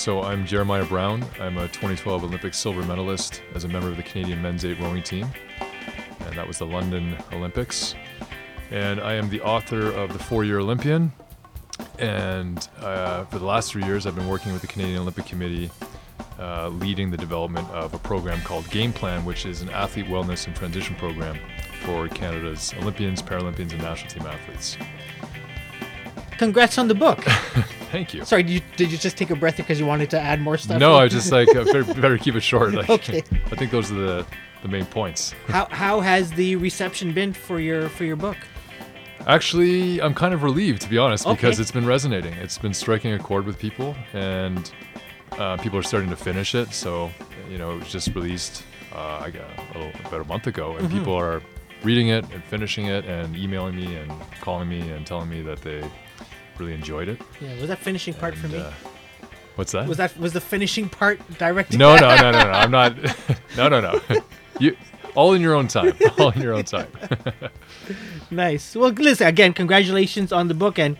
So I'm Jeremiah Brown. I'm a 2012 Olympic silver medalist as a member of the Canadian men's eight rowing team, and that was the London Olympics. And I am the author of the Four-Year Olympian. And uh, for the last three years, I've been working with the Canadian Olympic Committee, uh, leading the development of a program called Game Plan, which is an athlete wellness and transition program for Canada's Olympians, Paralympians, and national team athletes. Congrats on the book. Thank you. Sorry, did you, did you just take a breath because you wanted to add more stuff? No, I was just like, uh, better, better keep it short. Like, Okay. I think those are the, the main points. how how has the reception been for your for your book? Actually, I'm kind of relieved, to be honest, because Okay. it's been resonating. It's been striking a chord with people, and uh, people are starting to finish it. So, you know, it was just released uh, I got a little, about a month ago, and people are reading it and finishing it and emailing me and calling me and telling me that they really enjoyed it. Yeah, was that finishing part for me? uh, what's that? was that was the finishing part directed? No, no, no, no, no. I'm not. no, no, no. You all in your own time. All in your own time. Nice. Well, listen again. Congratulations on the book, and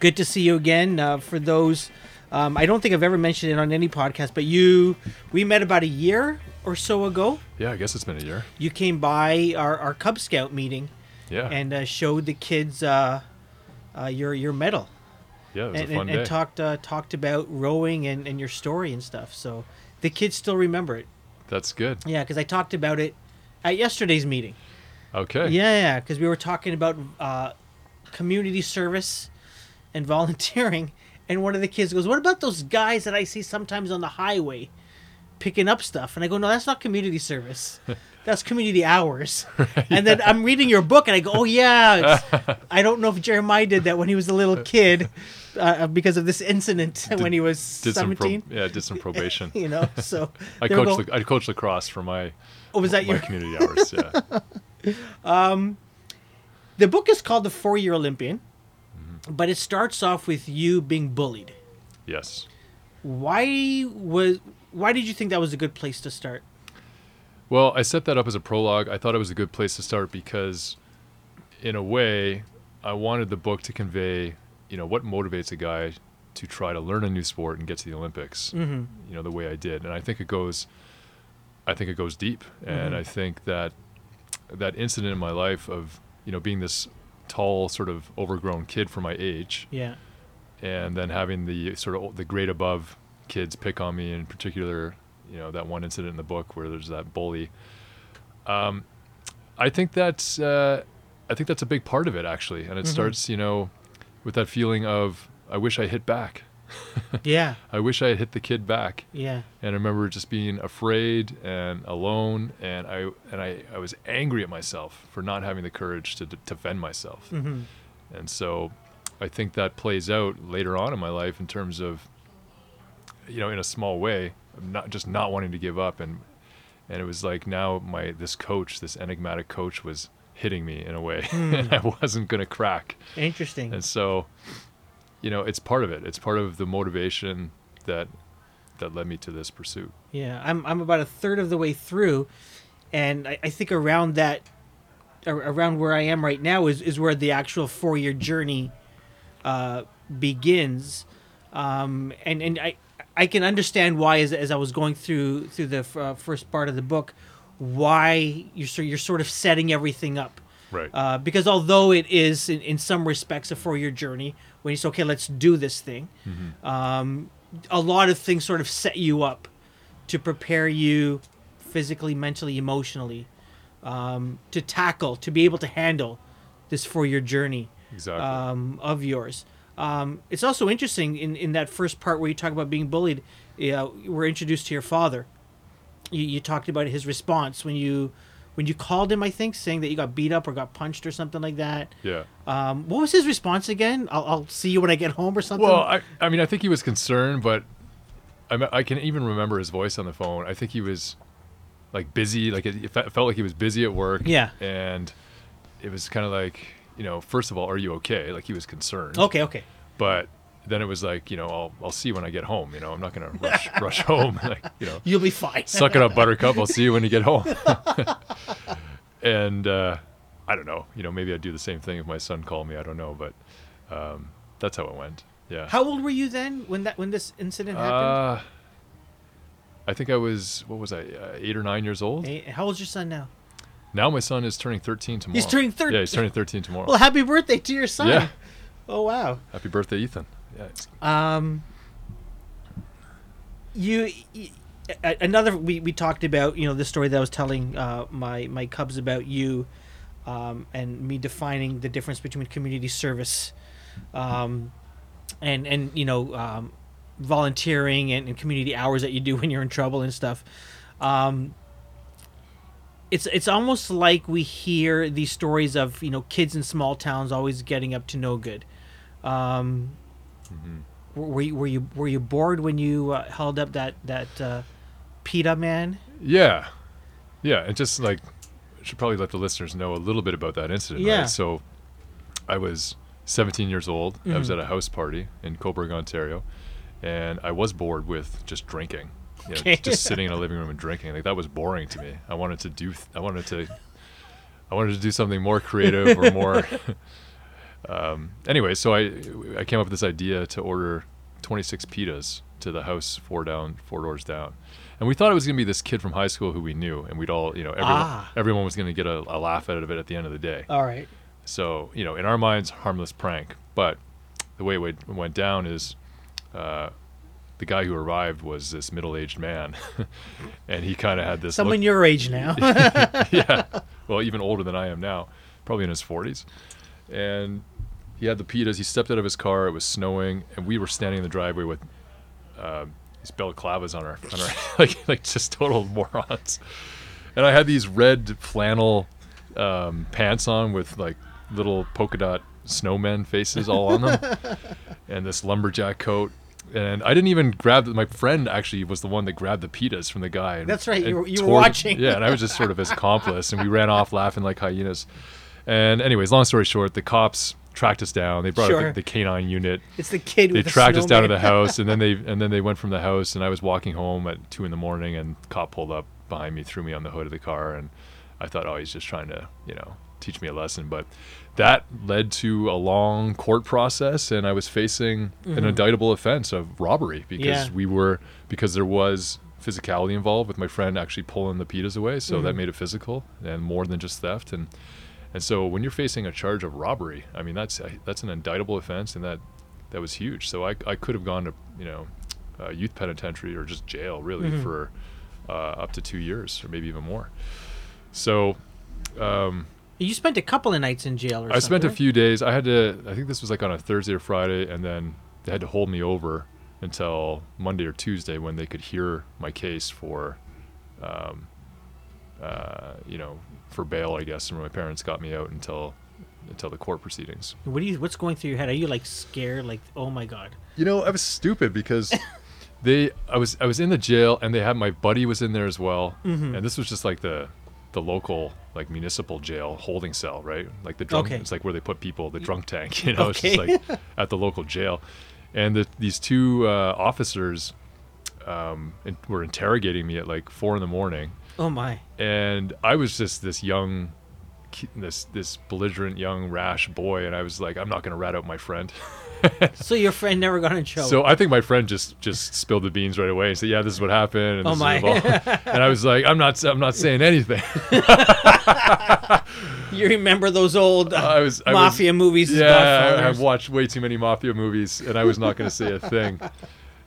good to see you again. Uh, for those, um, I don't think I've ever mentioned it on any podcast, but you, we met about a year or so ago. Yeah, I guess it's been a year. You came by our, our Cub Scout meeting Yeah. and uh, showed the kids uh, uh, your your medal. yeah, it was and, a fun and, day. and talked uh, talked about rowing and, and your story and stuff. So the kids still remember it. That's good. Yeah, because I talked about it at yesterday's meeting. Okay. Yeah, yeah, because we were talking about uh, community service and volunteering, and one of the kids goes, "What about those guys that I see sometimes on the highway picking up stuff?" And I go, "No, that's not community service. That's community hours." And then I'm reading your book, and I go, "Oh yeah, I don't know if Jeremiah did that when he was a little kid." Uh, because of this incident when he was Did some pro- 17, yeah, did some probation. you know. So I coached go- I coached lacrosse for my oh, was that my your community hours. Yeah. Um, the book is called the four year olympian Mm-hmm. but it starts off with you being bullied yes. why was why did you think that was a good place to start Well, I set that up as a prologue. I thought it was a good place to start because, in a way, I wanted the book to convey, you know, what motivates a guy to try to learn a new sport and get to the Olympics. mm-hmm. You know, the way I did, and I think it goes, I think it goes deep, and Mhm. I think that that incident in my life of, you know, being this tall, sort of overgrown kid for my age, yeah and then having the sort of the grade above kids pick on me in particular you know that one incident in the book where there's that bully. Um, i think that's uh, i think that's a big part of it actually. And it Mhm. starts you know with that feeling of i wish i hit back. Yeah. I wish i had hit the kid back. Yeah. And i remember just being afraid and alone and i and i, I was angry at myself for not having the courage to d- defend myself. Mm-hmm. and so I think that plays out later on in my life in terms of, you know, in a small way, not just not wanting to give up. And, and it was like now my, this coach, this enigmatic coach was hitting me in a way and I wasn't going to crack. interesting And so, you know, it's part of it. It's part of the motivation that, that led me to this pursuit. yeah i'm, I'm about a third of the way through and i, I think around that around where i am right now is, is where the actual four year journey uh, begins um, and and I I can understand why as, as I was going through through the uh, first part of the book why you're so you're sort of setting everything up Right. uh, because although it is in, in some respects a four year journey when you say okay let's do this thing um, a lot of things sort of set you up to prepare you physically mentally emotionally um, to tackle to be able to handle this four year journey exactly. um, of yours. Um, it's also interesting in, in that first part where you talk about being bullied. Uh, we're introduced to your father. You, you talked about his response when you when you called him. I think saying that you got beat up or got punched or something like that. yeah. Um, what was his response again? I'll, I'll see you when I get home or something. Well, I, I mean, I think he was concerned, but I, I can even remember his voice on the phone. I think he was like busy, like it, it felt like he was busy at work. Yeah. And it was kind of like, you know, first of all, are you okay? Like he was concerned. okay, okay. But then it was like, you know, I'll, I'll see you when I get home. You know, I'm not to rush, rush home. Like, you know, You'll be fine. suck it up, Buttercup. I'll see you when you get home. and uh, I don't know. You know, maybe I'd do the same thing if my son called me. I don't know, but um, that's how it went. Yeah. How old were you then when that when this incident happened? Uh, I think I was what was I uh, eight or nine years old. Hey, how old's your son now? Now my son is turning thirteen tomorrow. He's turning thir- Yeah, he's turning thirteen tomorrow. Well, happy birthday to your son. Yeah. Oh wow. Happy birthday, Ethan. Yeah. Um, you, y- a- another we, we talked about you know the story that I was telling uh, my my Cubs about you, um, and me defining the difference between community service, um, and and you know um, volunteering and, and community hours that you do when you're in trouble and stuff. It's it's almost like we hear these stories of you know kids in small towns always getting up to no good. Um, mhm. were you were you were you bored when you uh, held up that that uh, pita man? Yeah, yeah, and just like should probably let the listeners know a little bit about that incident. Yeah. Right? So, I was 17 years old. I was Mhm. at a house party in Cobourg, Ontario, and I was bored with just drinking. You know, just sitting in a living room and drinking. Like that was boring to me. I wanted to do. I wanted to. I wanted to do something more creative or more. um, anyway, so I I came up with this idea to order 26 pitas to the house four down, four doors down, and we thought it was gonna be this kid from high school who we knew, and we'd all, you know, everyone, Ah. everyone was gonna get a, a laugh out of it at the end of the day. All right. So, you know, in our minds, harmless prank. But the way it went- went down is uh, the guy who arrived was this middle aged man. and he kind of had this. Someone look- your age now. yeah. Well, even older than I am now, probably in his 40s. And he had the pitas. He stepped out of his car. It was snowing, and we were standing in the driveway with uh, these balaclavas on our, on our like, like just total morons. And I had these red flannel um, pants on with like little polka dot snowmen faces all on them, and this lumberjack coat. And I didn't even grab. The, my friend actually was the one that grabbed the pitas from the guy. And, That's right, you were- you were watching. Yeah, and I was just sort of his accomplice, and we ran off laughing like hyenas. And anyways, long story short, the cops tracked us down. They brought Sure. the, the canine unit. it's the kid. They with the tracked us down to the house, and then they and then they went from the house, and I was walking home at two in the morning, and the cop pulled up behind me, threw me on the hood of the car, and I thought, oh, he's just trying to, you know, teach me a lesson. But that led to a long court process, and I was facing an indictable offense of robbery because Mm-hmm. Yeah. we were because there was physicality involved with my friend actually pulling the pitas away, so that Mhm. made it physical and more than just theft. And and so when you're facing a charge of robbery, I mean that's that's an indictable offense, and that that was huge. So I I could have gone to you know uh, youth penitentiary or just jail really Mhm. for uh, up to two years or maybe even more. So. Um, You spent a couple of nights in jail, or I spent a few days. I had to. I think this was like on a Thursday or Friday, and then they had to hold me over until Monday or Tuesday when they could hear my case for, um, uh, you know, for bail. I guess, and my parents got me out until until the court proceedings. What do you? What's going through your head? Are you like scared? Like, oh my god. You know, I was stupid because they. I was I was in the jail, and they had my buddy was in there as well, Mhm. and this was just like the the local like municipal jail holding cell, right? Like the drunk. Okay. It's like where they put people, the drunk tank. You know, Okay. it's just like at the local jail, and the, these two uh, officers um, were interrogating me at like four in the morning, Oh my. and I was just this young. This this belligerent young rash boy, and I was like, I'm not gonna rat out my friend. So your friend never got in trouble. So I think my friend just just spilled the beans right away and said, "Yeah, this is what happened." And Oh my. and I was like, "I'm not I'm not saying anything." you remember those old uh, I was I was- mafia movies? yeah? I've watched way too many mafia movies, and I was not going to say a thing,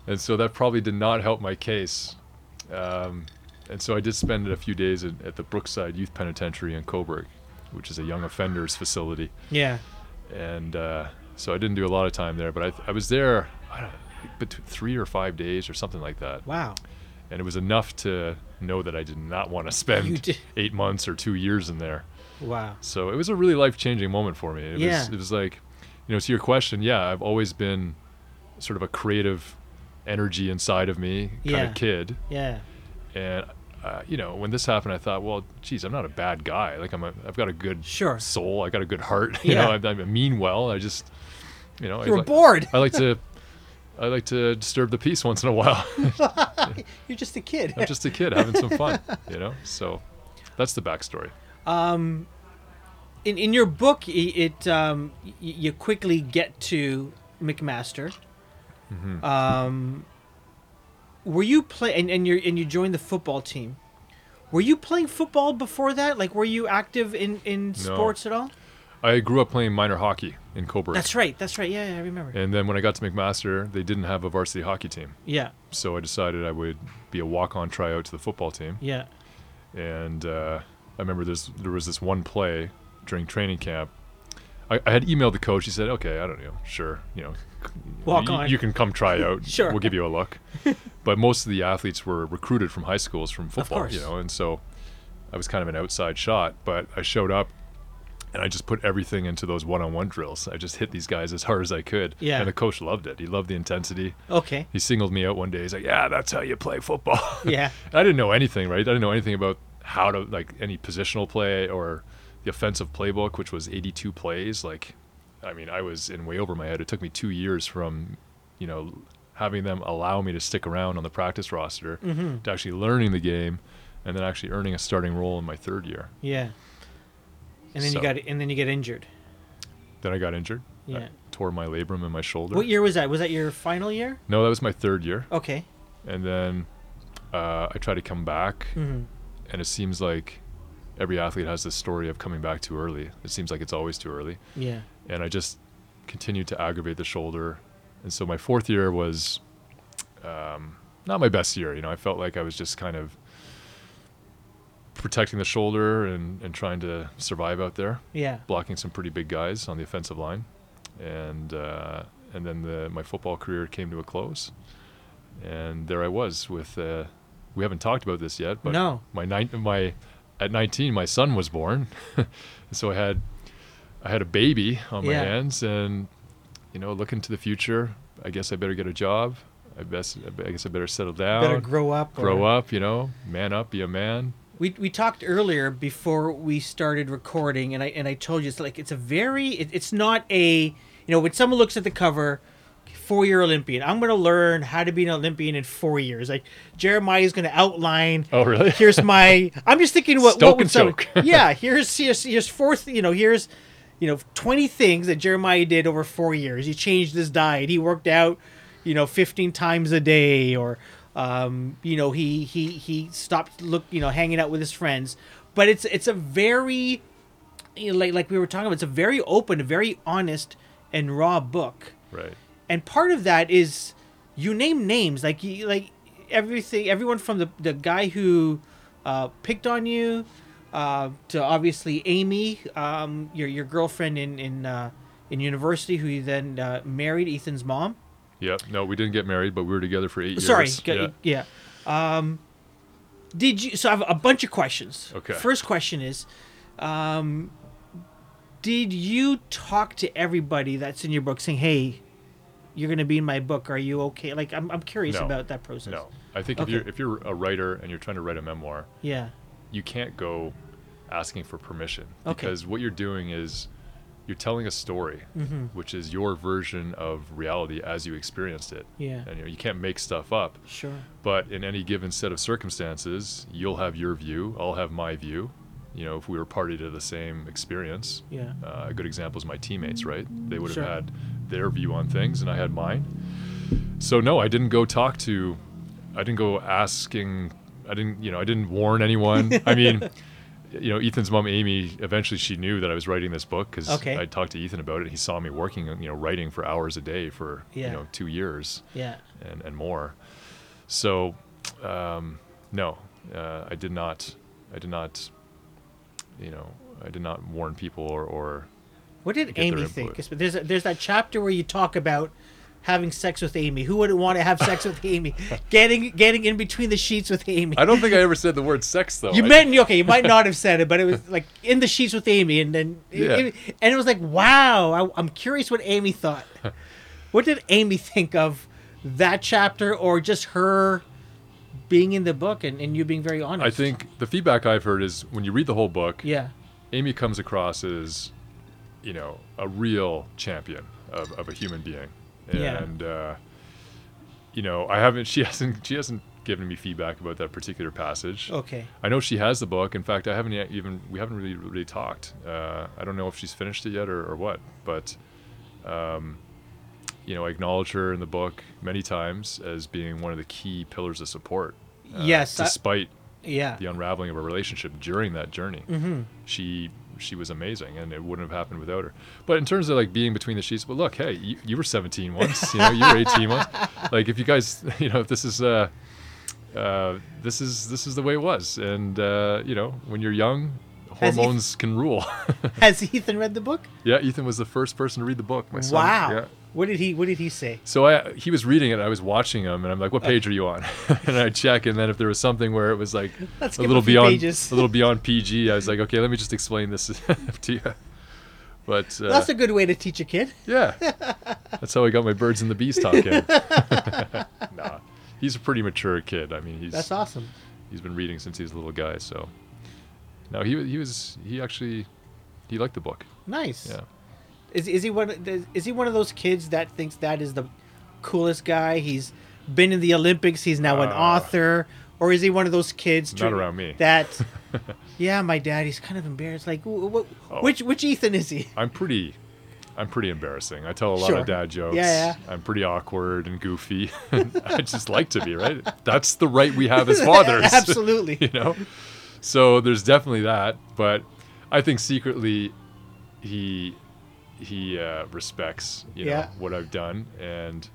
and so that probably did not help my case. Um, and so I did spend a few days at, at the Brookside Youth Penitentiary in Cobourg, which is a young offenders facility. Yeah. and uh, so I didn't do a lot of time there. But I, I was there I don't between three or five days or something like that, Wow. and it was enough to know that I did not want to spend eight months or two years in there. Wow. So it was a really life changing moment for me. It Yeah. was it was like, you know, to your question, yeah, I've always been sort of a creative energy inside of me kind Yeah. of kid, Yeah. and. Uh, you know, when this happened, I thought, well, geez, I'm not a bad guy. Like I'm a, I've got a good Sure. soul. I got a good heart. You Yeah. know, I, I mean well. I just, you know, I You were like- bored. I like to, I like to disturb the peace once in a while. You're just a kid. I'm just a kid having some fun, you know. So, that's the backstory. Um, in in your book, it um, you quickly get to McMaster, Mhm. Um, were you play and, and you and you joined the football team? Were you playing football before that? Like, were you active in in sports at all? I grew up playing minor hockey in Cobourg. That's right. That's right. Yeah, yeah I remember. And then when I got to McMaster, they didn't have a varsity hockey team. yeah, So I decided I would be a walk-on tryout to the football team. yeah, And uh, I remember this, there was this one play during training camp. I, I had emailed the coach. He said, "Okay, I don't know, sure, you know, Walk y- on. You can come try out. Sure. we'll give you a look." but most of the athletes were recruited from high schools from football, you know, and so I was kind of an outside shot. But I showed up, and I just put everything into those one-on-one drills. I just hit these guys as hard as I could. Yeah. And the coach loved it. He loved the intensity. Okay. He singled me out one day. He's like, "Yeah, that's how you play football." Yeah. I didn't know anything, right? I didn't know anything about how to like any positional play or the offensive playbook, which was 82 plays. Like, I mean, I was in way over my head. It took me two years from, you know, having them allow me to stick around on the practice roster Mm-hmm. to actually learning the game, and then actually earning a starting role in my third year. Yeah. And then So- you got and then you get injured. Then I got injured. I Yeah. tore my labrum in my shoulder. What year was that? Was that your final year? No, that was my third year, Okay. and then uh, I tried to come back, Mm-hmm. and it seems like every athlete has this story of coming back too early. It seems like it's always too early. Yeah. And I just continued to aggravate the shoulder. And so my fourth year was um, not my best year. You know, I felt like I was just kind of protecting the shoulder and, and trying to survive out there, Yeah. blocking some pretty big guys on the offensive line. And uh, and then the, my football career came to a close. And there I was with, uh, we haven't talked about this yet, but no. my nine my at 19 my son was born so i had i had a baby on my Yeah. hands and you know looking to the future i guess i better get a job i best i guess i better settle down Better grow up. grow or- up you know man up be a man We we talked earlier before we started recording, and I and I told you it's like it's a very it, it's not a you know when someone looks at the cover, four year Olympian. I'm gonna learn how to be an Olympian in four years. Like Jeremiah is gonna outline. oh really Here's my. I'm just thinking what Stoke what would someone- yeah. Here's here's here's fourth. You know here's you know 20 things that Jeremiah did over four years. He changed his diet. He worked out you know 15 times a day or um, you know he he he stopped look you know hanging out with his friends but it's it's a very you know, like like we were talking about it's a very open a very honest and raw book right and part of that is you name names like you like everything everyone from the the guy who uh, picked on you uh, to obviously Amy um, your your girlfriend in in uh, in university who you then uh, married Ethan's mom Yeah. no we didn't get married but we were together for eight sorry years g- yeah. yeah, Um, did you so i have a bunch of questions Okay. first question is um, did you talk to everybody that's in your book saying hey you're going to be in my book are you okay? Like i'm, I'm curious No. about that process. No. I think Okay. if you're if you're a writer and you're trying to write a memoir yeah. you can't go asking for permission Okay. because what you're doing is you're telling a story mm-hmm. which is your version of reality as you experienced it. Yeah. And you, know, you can't make stuff up. Sure. But in any given set of circumstances you'll have your view i'll have my view. You know if we were party to the same experience yeah. uh, a good example is my teammates right? They would have Sure. had their view on things and i had mine so no i didn't go talk to i didn't go asking i didn't you know i didn't warn anyone i mean you know ethan's mom amy eventually she knew that i was writing this book because Okay. i talked to ethan about it he saw me working you know writing for hours a day for Yeah. you know two years yeah and, and more so um, no uh, i did not i did not you know i did not warn people or, or what did amy think? there's a, there's that chapter where you talk about having sex with amy who wouldn't want to have sex with amy getting getting in between the sheets with amy I don't think I ever said the word sex though. You I- meant okay. You might not have said it, but it was like in the sheets with Amy, and then Yeah. it- and it was like, wow. I, I'm curious what Amy thought. what did Amy think of that chapter, or just her being in the book and, and you being very honest? I think the feedback I've heard is when you read the whole book, Yeah. Amy comes across as, you know, a real champion of, of a human being, Yeah. and uh, you know, I haven't. She hasn't. She hasn't given me feedback about that particular passage. Okay. I know she has the book. In fact, I haven't yet even. We haven't really really talked. Uh, I don't know if she's finished it yet or, or what, but. Um, you know, I acknowledge her in the book many times as being one of the key pillars of support. uh, Yes, I- despite Yeah. the unraveling of a relationship during that journey, Mm-hmm. she she was amazing, and it wouldn't have happened without her. But in terms of like being between the sheets, but look, hey, you, you were 17 once, you know, you were 18 once. Like if you guys, you know, if this is uh, uh, this is this is the way it was, and uh, you know, when you're young, Hormones can rule. Has Ethan read the book? yeah, Ethan was the first person to read the book. My son. wow. Yeah. What did he What did he say? So I he was reading it. I was watching him, and I'm like, "What page are you on?" and I check, and then if there was something where it was like Let's a little a beyond pages. a little beyond PG, I was like, "Okay, let me just explain this to you." But uh, That's a good way to teach a kid. yeah, that's how I got my birds and the bees talking. nah, he's a pretty mature kid. I mean, he's That's awesome. he's been reading since he was a little guy. So no, he he was he actually he liked the book. Nice. Yeah. Is is he one? of- Is he one of those kids that thinks that is the coolest guy? He's been in the Olympics. He's now an Uh, author, or is he one of those kids? Not around me. That, yeah, my dad. He's kind of embarrassed. Like, wh- wh- Oh. which which Ethan is he? I'm pretty I'm pretty embarrassing. I tell a lot Sure. of dad jokes. Yeah, yeah. I'm pretty awkward and goofy. I just like to be, right? That's the right we have as fathers. Absolutely. you know? So there's definitely that, but I think secretly he he uh, respects, you know, Yeah. what I've done and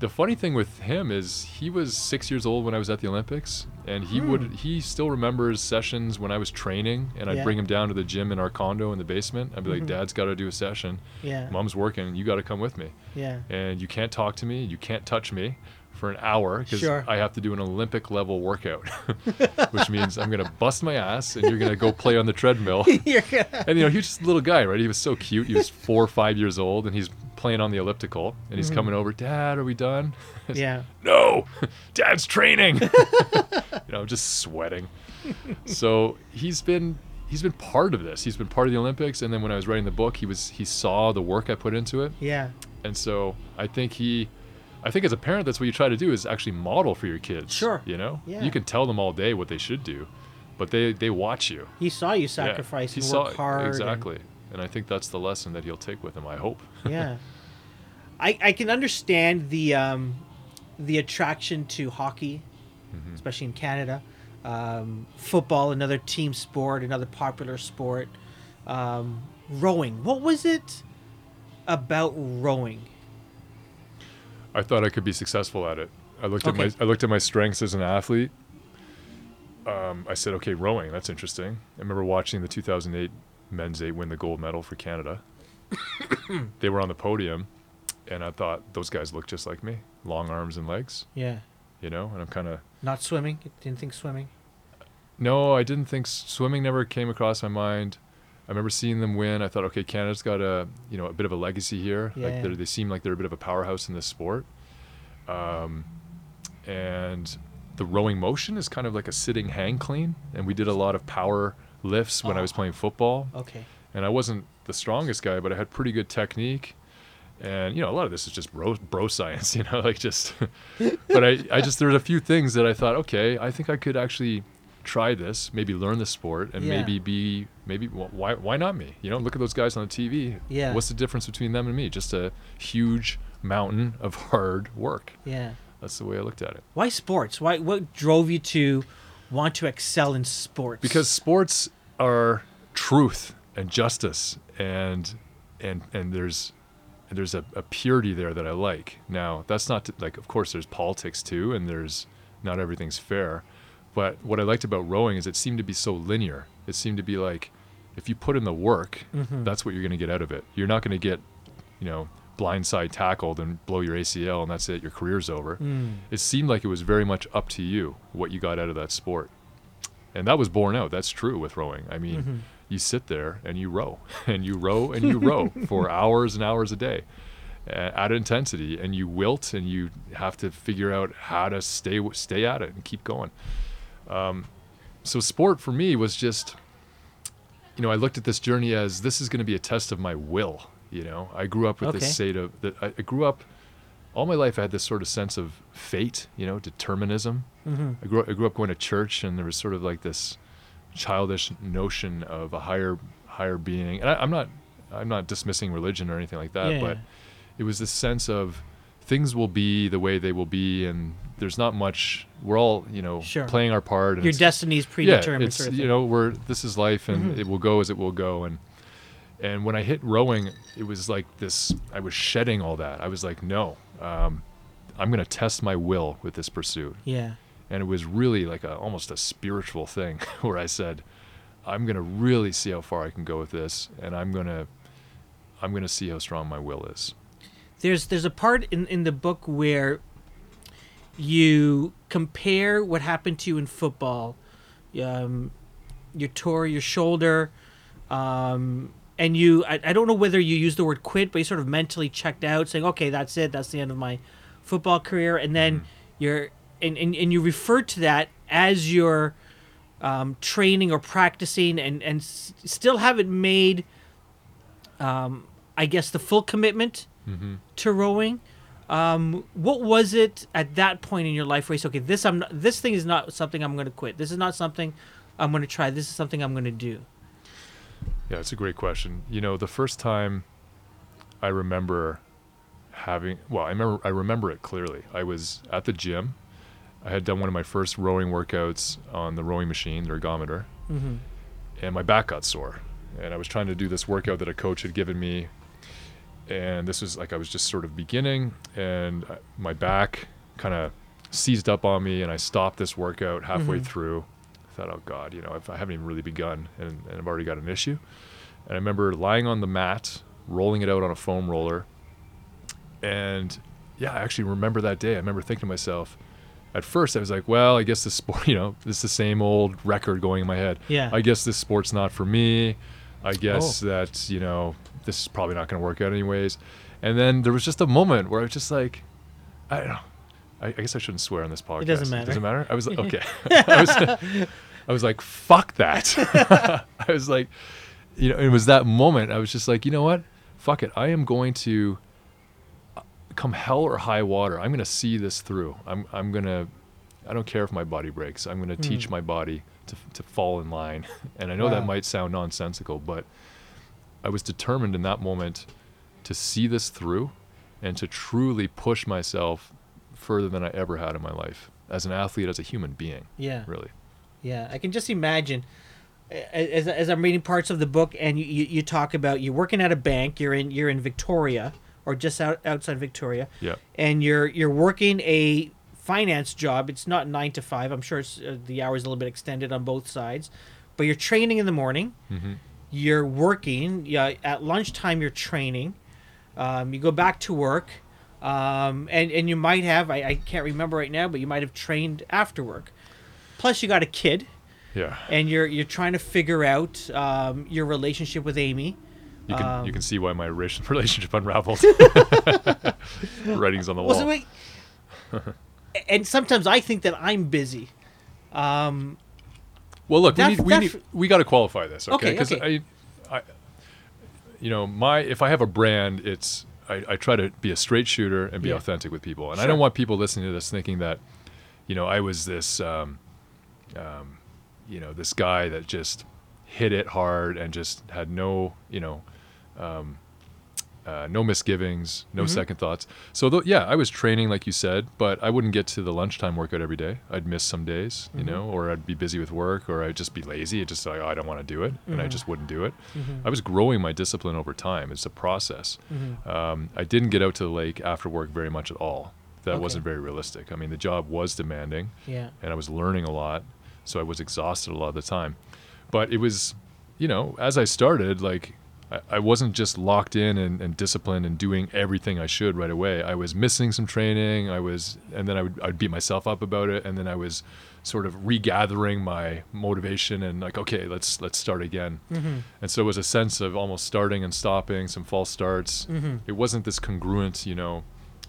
the funny thing with him is he was six years old when I was at the Olympics, and he would he still remembers sessions when I was training, and I'd Yeah. bring him down to the gym in our condo in the basement. I'd be like, Mhm. "Dad's got to do a session. Yeah. Mom's working. You got to come with me, Yeah. and you can't talk to me. You can't touch me." For an hour because Sure. I have to do an Olympic level workout, which means I'm gonna bust my ass and you're gonna go play on the treadmill. Gonna- And you know, he was just a little guy, right? He was so cute. He was four or five years old, and he's playing on the elliptical, and he's Mhm. coming over. Dad, are we done? yeah. no, Dad's training. you know, I'm just sweating. So he's been he's been part of this. He's been part of the Olympics, and then when I was writing the book, he was he saw the work I put into it, Yeah. and so I think he. I think as a parent, that's what you try to do is actually model for your kids. Sure. You know, Yeah. you can tell them all day what they should do, but they they watch you. He saw you Yeah, sacrifice he and saw hard. Exactly. And I think that's the lesson that he'll take with him. I hope. yeah. I, I can understand the um, the attraction to hockey, Mhm. especially in Canada. Um, football, another team sport, another popular sport. Um, rowing. What was it about rowing? I thought I could be successful at it. I looked at my I looked at my strengths as an athlete. Um, I said, okay, rowing. That's interesting. I remember watching the 2008 men's eight win the gold medal for Canada. they were on the podium, and I thought those guys look just like me, long arms and legs. Yeah. You know, and I'm kind of Not swimming. Didn't think swimming. no, I didn't think s- swimming never came across my mind. I remember seeing them win. I thought, okay, Canada's got a you know a bit of a legacy here. Yeah. Like they're, seem like they're a bit of a powerhouse in this sport. Um, and the rowing motion is kind of like a sitting hang clean. And we did a lot of power lifts when I was Oh. playing football. Okay. And I wasn't the strongest guy, but I had pretty good technique. And you know, a lot of this is just bro, bro science, you know, like just. but I, I just there were a few things that I thought, okay, I think I could actually try this, maybe learn the sport, and Yeah. maybe be maybe wh- why why not me? You know, look at those guys on the TV. Yeah. What's the difference between them and me? Just a huge mountain of hard work. Yeah. That's the way I looked at it. Why sports? Why what drove you to want to excel in sports? because sports are truth and justice and and and there's there's a, a purity there that I like. Now that's not to, like of course there's politics too and there's not everything's fair, but what I liked about rowing is it seemed to be so linear. It seemed to be like if you put in the work, Mhm. that's what you're going to get out of it. You're not going to get, you know, blindside tackled and blow your ACL and that's it. Your career's over Mm. it seemed like it was very much up to you what you got out of that sport. And that was borne out. That's true with rowing. I mean, Mhm. you sit there and you row and you row and you row for hours and hours a day at intensity and you wilt and you have to figure out how to stay stay at it and keep going. Um, so sport for me was just you know, I looked at this journey as this is going to be a test of my will. You know, I grew up with Okay. this state of that. I, I grew up all my life. I had this sort of sense of fate. You know, determinism. Mhm. I grew up, I grew up going to church, and there was sort of like this childish notion of a higher higher being. And I, I'm not I'm not dismissing religion or anything like that, Yeah. but it was this sense of things will be the way they will be, and there's not much. We're all you know Sure. playing our part. And Your it's- destiny is yeah, predetermined. it's sort of you know we're this is life and Mhm. it will go as it will go and and when I hit rowing, it was like this. I was shedding all that. I was like, no, um, I'm gonna test my will with this pursuit, Yeah. and it was really like a almost a spiritual thing where I said, I'm gonna really see how far I can go with this, and I'm gonna I'm gonna see how strong my will is. There's there's a part in, in the book where you compare what happened to you in football, um, you tore your shoulder, um, and you I, I don't know whether you used the word quit, but you sort of mentally checked out, saying, okay, that's it, that's the end of my football career, and then Mhm. you're and, and, and you refer to that as your um, training or practicing and and s- still haven't made um, I guess the full commitment Mm-hmm. to rowing. Um, what was it at that point in your life where you said, okay, this I'm not, this thing is not something I'm going to quit. This is not something I'm going to try. This is something I'm going to do. Yeah, it's a great question. You know, the first time I remember having well, I remember I remember it clearly. I was at the gym. I had done one of my first rowing workouts on the rowing machine, the ergometer, Mm-hmm. and my back got sore. And I was trying to do this workout that a coach had given me. And this was like I was just sort of beginning, and my back kind of seized up on me, and I stopped this workout halfway Mhm. through. I thought, oh God, you know, if I haven't even really begun, and, and I've already got an issue. And I remember lying on the mat, rolling it out on a foam roller. And yeah, I actually remember that day. I remember thinking to myself, at first I was like, well, I guess this sport, you know, this is the same old record going in my head. Yeah. I guess this sport's not for me. I guess Oh. that, you know, this is probably not going to work out anyways. And then there was just a moment where I was just like, I don't know. I, I guess I shouldn't swear on this podcast. doesn't matter. Doesn't matter. I was like, okay. I was, I was like, fuck that. I was like, you know, it was that moment. I was just like, you know what? Fuck it. I am going to uh, come hell or high water. I'm going to see this through. I'm, I'm going to, I don't care if my body breaks. I'm going to teach Mm. my body to, to fall in line. And I know Wow. that might sound nonsensical, but I was determined in that moment to see this through and to truly push myself further than I ever had in my life as an athlete, as a human being, Yeah. really. Yeah. I can just imagine as, as I'm reading parts of the book and you, you, you talk about you're working at a bank, you're in, you're in Victoria or just out, outside Victoria. Yeah. and you're you're working a finance job. It's not nine to five. I'm sure it's, uh, the hours a little bit extended on both sides, but you're training in the morning. hmm You're working. Yeah, at lunchtime you're training. Um, you go back to work, um, and and you might have I, I can't remember right now, but you might have trained after work. Plus, you got a kid, Yeah. and you're you're trying to figure out um, your relationship with Amy. You can Um, you can see why my relationship unraveled. Writings on the wall. Well, so wait- and sometimes I think that I'm busy. Um, Well, look, we need, we, need, we got to qualify this, okay? Okay, Because okay. I, I, you know, my if I have a brand, it's I, I try to be a straight shooter and be Yeah. authentic with people, and I don't want people listening to this thinking that, you know, I was this, um, um, you know, this guy that just hit it hard and just had no, you know, um, uh, no misgivings, no Mhm. second thoughts. So th- yeah, I was training like you said, but I wouldn't get to the lunchtime workout every day. I'd miss some days, you Mhm. know, or I'd be busy with work, or I'd just be lazy. It just like oh, I don't want to do it, and I Mhm. just wouldn't do it. mhm, I was growing my discipline over time. It's a process. mhm. Um, I didn't get out to the lake after work very much at all. That Okay. wasn't very realistic. I mean, the job was demanding Yeah. and I was learning a lot, so I was exhausted a lot of the time. But it was, you know, as I started, like I, I wasn't just locked in and, and disciplined and doing everything I should right away. I was missing some training. I was, and then I would I'd beat myself up about it, and then I was sort of regathering my motivation and like, okay, let's let's start again. Mm-hmm. And so it was a sense of almost starting and stopping, some false starts. Mm-hmm. It wasn't this congruent, you know.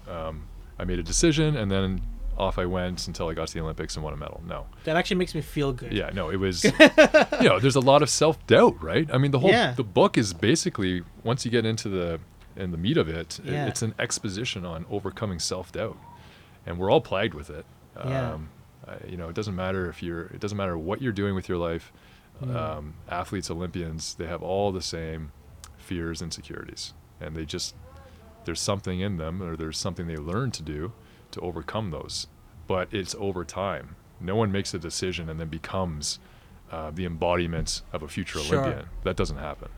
Um, I made a decision and then off I went until I got to the Olympics and won a medal. No, That actually makes me feel good. yeah, no, it was. you know, there's a lot of self doubt, right? I mean, the whole Yeah. the book is basically once you get into the in the meat of it, Yeah. it's an exposition on overcoming self doubt, and we're all plagued with it. Yeah. Um, you know, it doesn't matter if you're. It doesn't matter what you're doing with your life. Mm. Um, athletes, Olympians, they have all the same fears, insecurities, and they just there's something in them or there's something they learn to do to overcome those. But it's over time. No one makes a decision and then becomes uh, the embodiment of a future Sure. Olympian. That doesn't happen.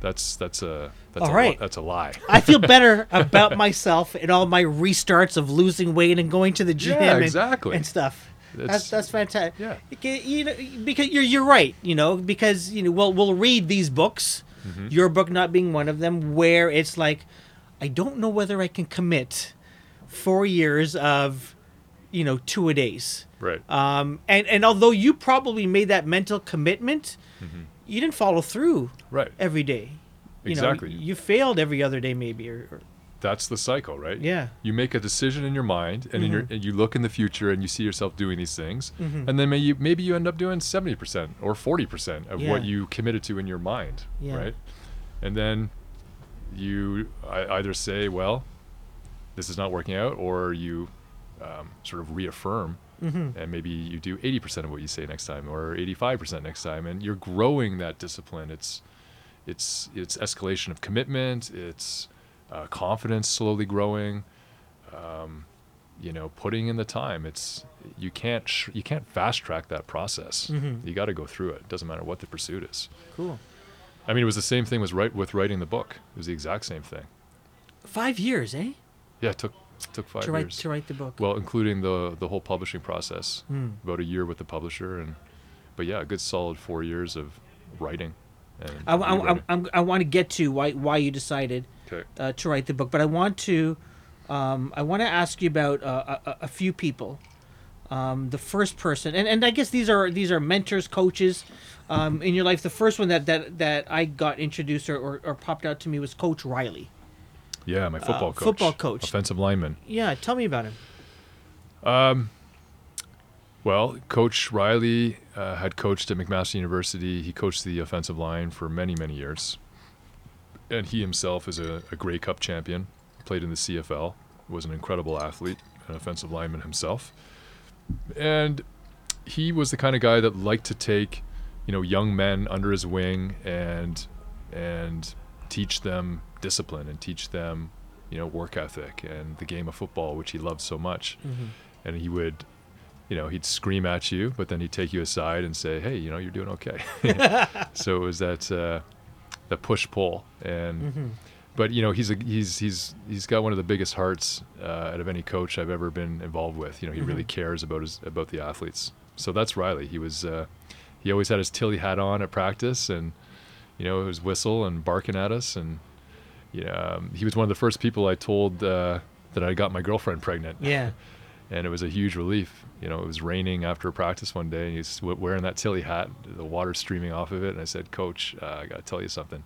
That's that's a that's All a right. that's a lie. I feel better about myself and all my restarts of losing weight and going to the gym Yeah, exactly. and stuff. That's It's- that's fantastic. Yeah. You know, because you're you're right. You know, because you know we'll we'll read these books, Mm-hmm. your book not being one of them, where it's like, I don't know whether I can commit four years of, you know, two a days. Right. Um, and and although you probably made that mental commitment, Mm-hmm. you didn't follow through right. every day. You Exactly. Know, you failed every other day, maybe. Or, or That's the cycle, right? yeah. You make a decision in your mind, and, in your, Mm-hmm. and you look in the future, and you see yourself doing these things, and then maybe you, maybe you end up doing seventy percent or forty percent of what you committed to in your mind, Yeah. right? And then you either say, "Well, this is not working out," or you um, sort of reaffirm, Mm-hmm. and maybe you do eighty percent of what you say next time, or eighty-five percent next time, and you're growing that discipline. It's it's it's escalation of commitment. It's uh, confidence slowly growing. Um, you know, putting in the time. It's you can't sh- you can't fast track that process. Mhm. You got to go through it. Doesn't matter what the pursuit is. Cool. I mean, it was the same thing was right with writing the book. It was the exact same thing. Five years, eh? Yeah, it took took five to write years. to write the book. Well, including the the whole publishing process, Hmm. about a year with the publisher, and but yeah, a good solid four years of writing. And I, I, I. I want to get to why why you decided okay. uh, to write the book, but I want to um, I want to ask you about uh, a, a- a few people. Um, the first person, and, and I guess these are these are mentors, coaches um, in your life. The first one that that, that I got introduced or, or, or popped out to me was Coach Riley. Yeah, my football Uh, coach. football coach. Offensive lineman. Yeah, tell me about him. Um, well, Coach Riley uh, had coached at McMaster University. He coached the offensive line for many, many years. And he himself is a, a Grey Cup champion, played in the CFL, was an incredible athlete, an offensive lineman himself. And he was the kind of guy that liked to take, you know, young men under his wing and and teach them discipline and teach them, you know, work ethic and the game of football, which he loved so much. And he would you know he'd scream at you but then he'd take you aside and say hey you know you're doing okay. So it was that uh, that push pull and but you know he's a he's he's he's got one of the biggest hearts uh, out of any coach I've ever been involved with. You know he really cares about his about the athletes. So that's Riley. He was uh, he always had his Tilley hat on at practice and you know his whistle and barking at us and know, um, he was one of the first people I told uh, that I got my girlfriend pregnant Yeah, and it was a huge relief. You know, it was raining after practice one day, and he's wearing that Tilley hat, the water streaming off of it. And I said, "Coach, uh, I got to tell you something."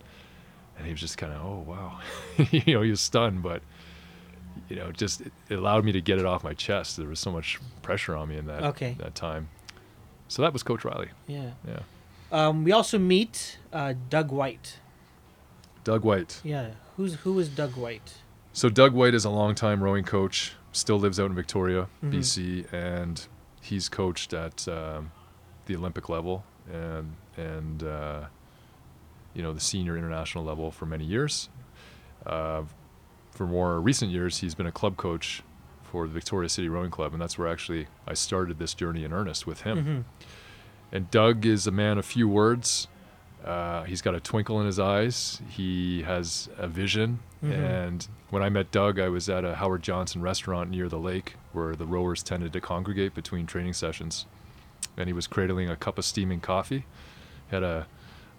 And he was just kind of, "Oh wow," you know, he was stunned, but you know, just it, it allowed me to get it off my chest. There was so much pressure on me in that Okay. that time. So that was Coach Riley. yeah. Yeah, Um, we also meet uh, Doug White. Doug White. Yeah, who's who is Doug White? So Doug White is a longtime rowing coach, still lives out in Victoria, Mhm. BC, and he's coached at um, the Olympic level and and uh, you know the senior international level for many years. Uh, for more recent years, he's been a club coach for the Victoria City Rowing Club, and that's where actually I started this journey in earnest with him. Mhm. And Doug is a man of few words. Uh, he's got a twinkle in his eyes. He has a vision. Mhm. And when I met Doug, I was at a Howard Johnson restaurant near the lake where the rowers tended to congregate between training sessions. And he was cradling a cup of steaming coffee. He Had a,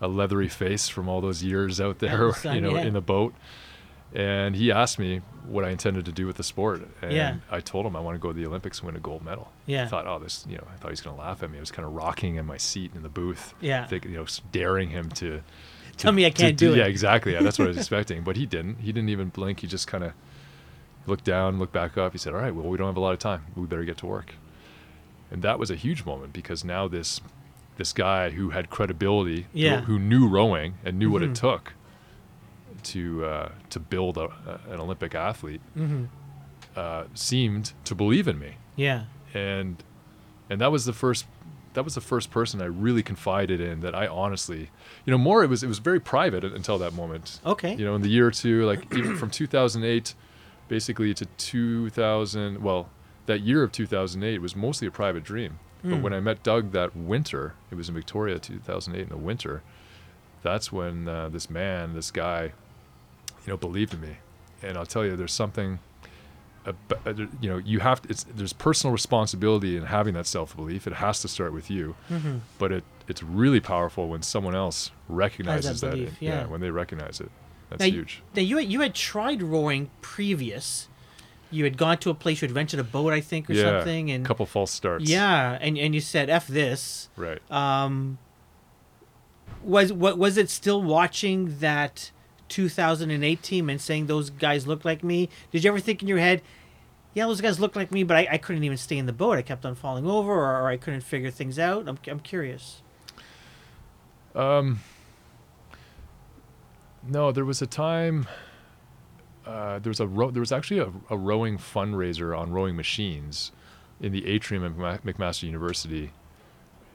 a leathery face from all those years out there, you know, in the boat. And he asked me what I intended to do with the sport. And Yeah. I told him I want to go to the Olympics and win a gold medal. Yeah. I thought, oh, this, you know, I thought he was going to laugh at me. I was kind of rocking in my seat in the booth. Yeah. Think, you know, daring him to. Tell me I can't do Yeah, it. exactly. Yeah, that's what I was expecting. But he didn't. He didn't even blink. He just kind of looked down, looked back up. He said, all right, well, we don't have a lot of time. We better get to work. And that was a huge moment because now this this guy who had credibility, who- Yeah. who, knew rowing and knew what Mhm. it took to uh, to build a, a, an Olympic athlete, Mm-hmm. uh, seemed to believe in me Yeah. and and that was the first that was the first person I really confided in that I honestly, you know, more it was it was very private until that moment. Okay. You know, in the year or two, like even from 2008, basically to 2000. Well, that year of 2008 was mostly a private dream. But Hmm. when I met Doug that winter, it was in Victoria, 2008 in the winter. That's when uh, this man, this guy, you know, believed in me. And I'll tell you, there's something. ab- uh, You know, you have to, it's there's personal responsibility in having that self belief. It has to start with you, Mhm. but it it's really powerful when someone else recognizes that. belief, yeah. yeah. when they recognize it, that's Now, huge. Now you had, you had tried rowing previous. You had gone to a place you had rented a boat, I think, or yeah, something, and a couple false starts. yeah, and and you said "f this." right. Um, was what was it still watching that 2008 team and saying those guys look like me? Did you ever think in your head, yeah, those guys look like me, but I, I couldn't even stay in the boat. I kept on falling over, or, or I couldn't figure things out. I'm I'm curious. Um, no, there was a time. Uh, there was a row, there was actually a, a rowing fundraiser on rowing machines in the atrium of McMaster University.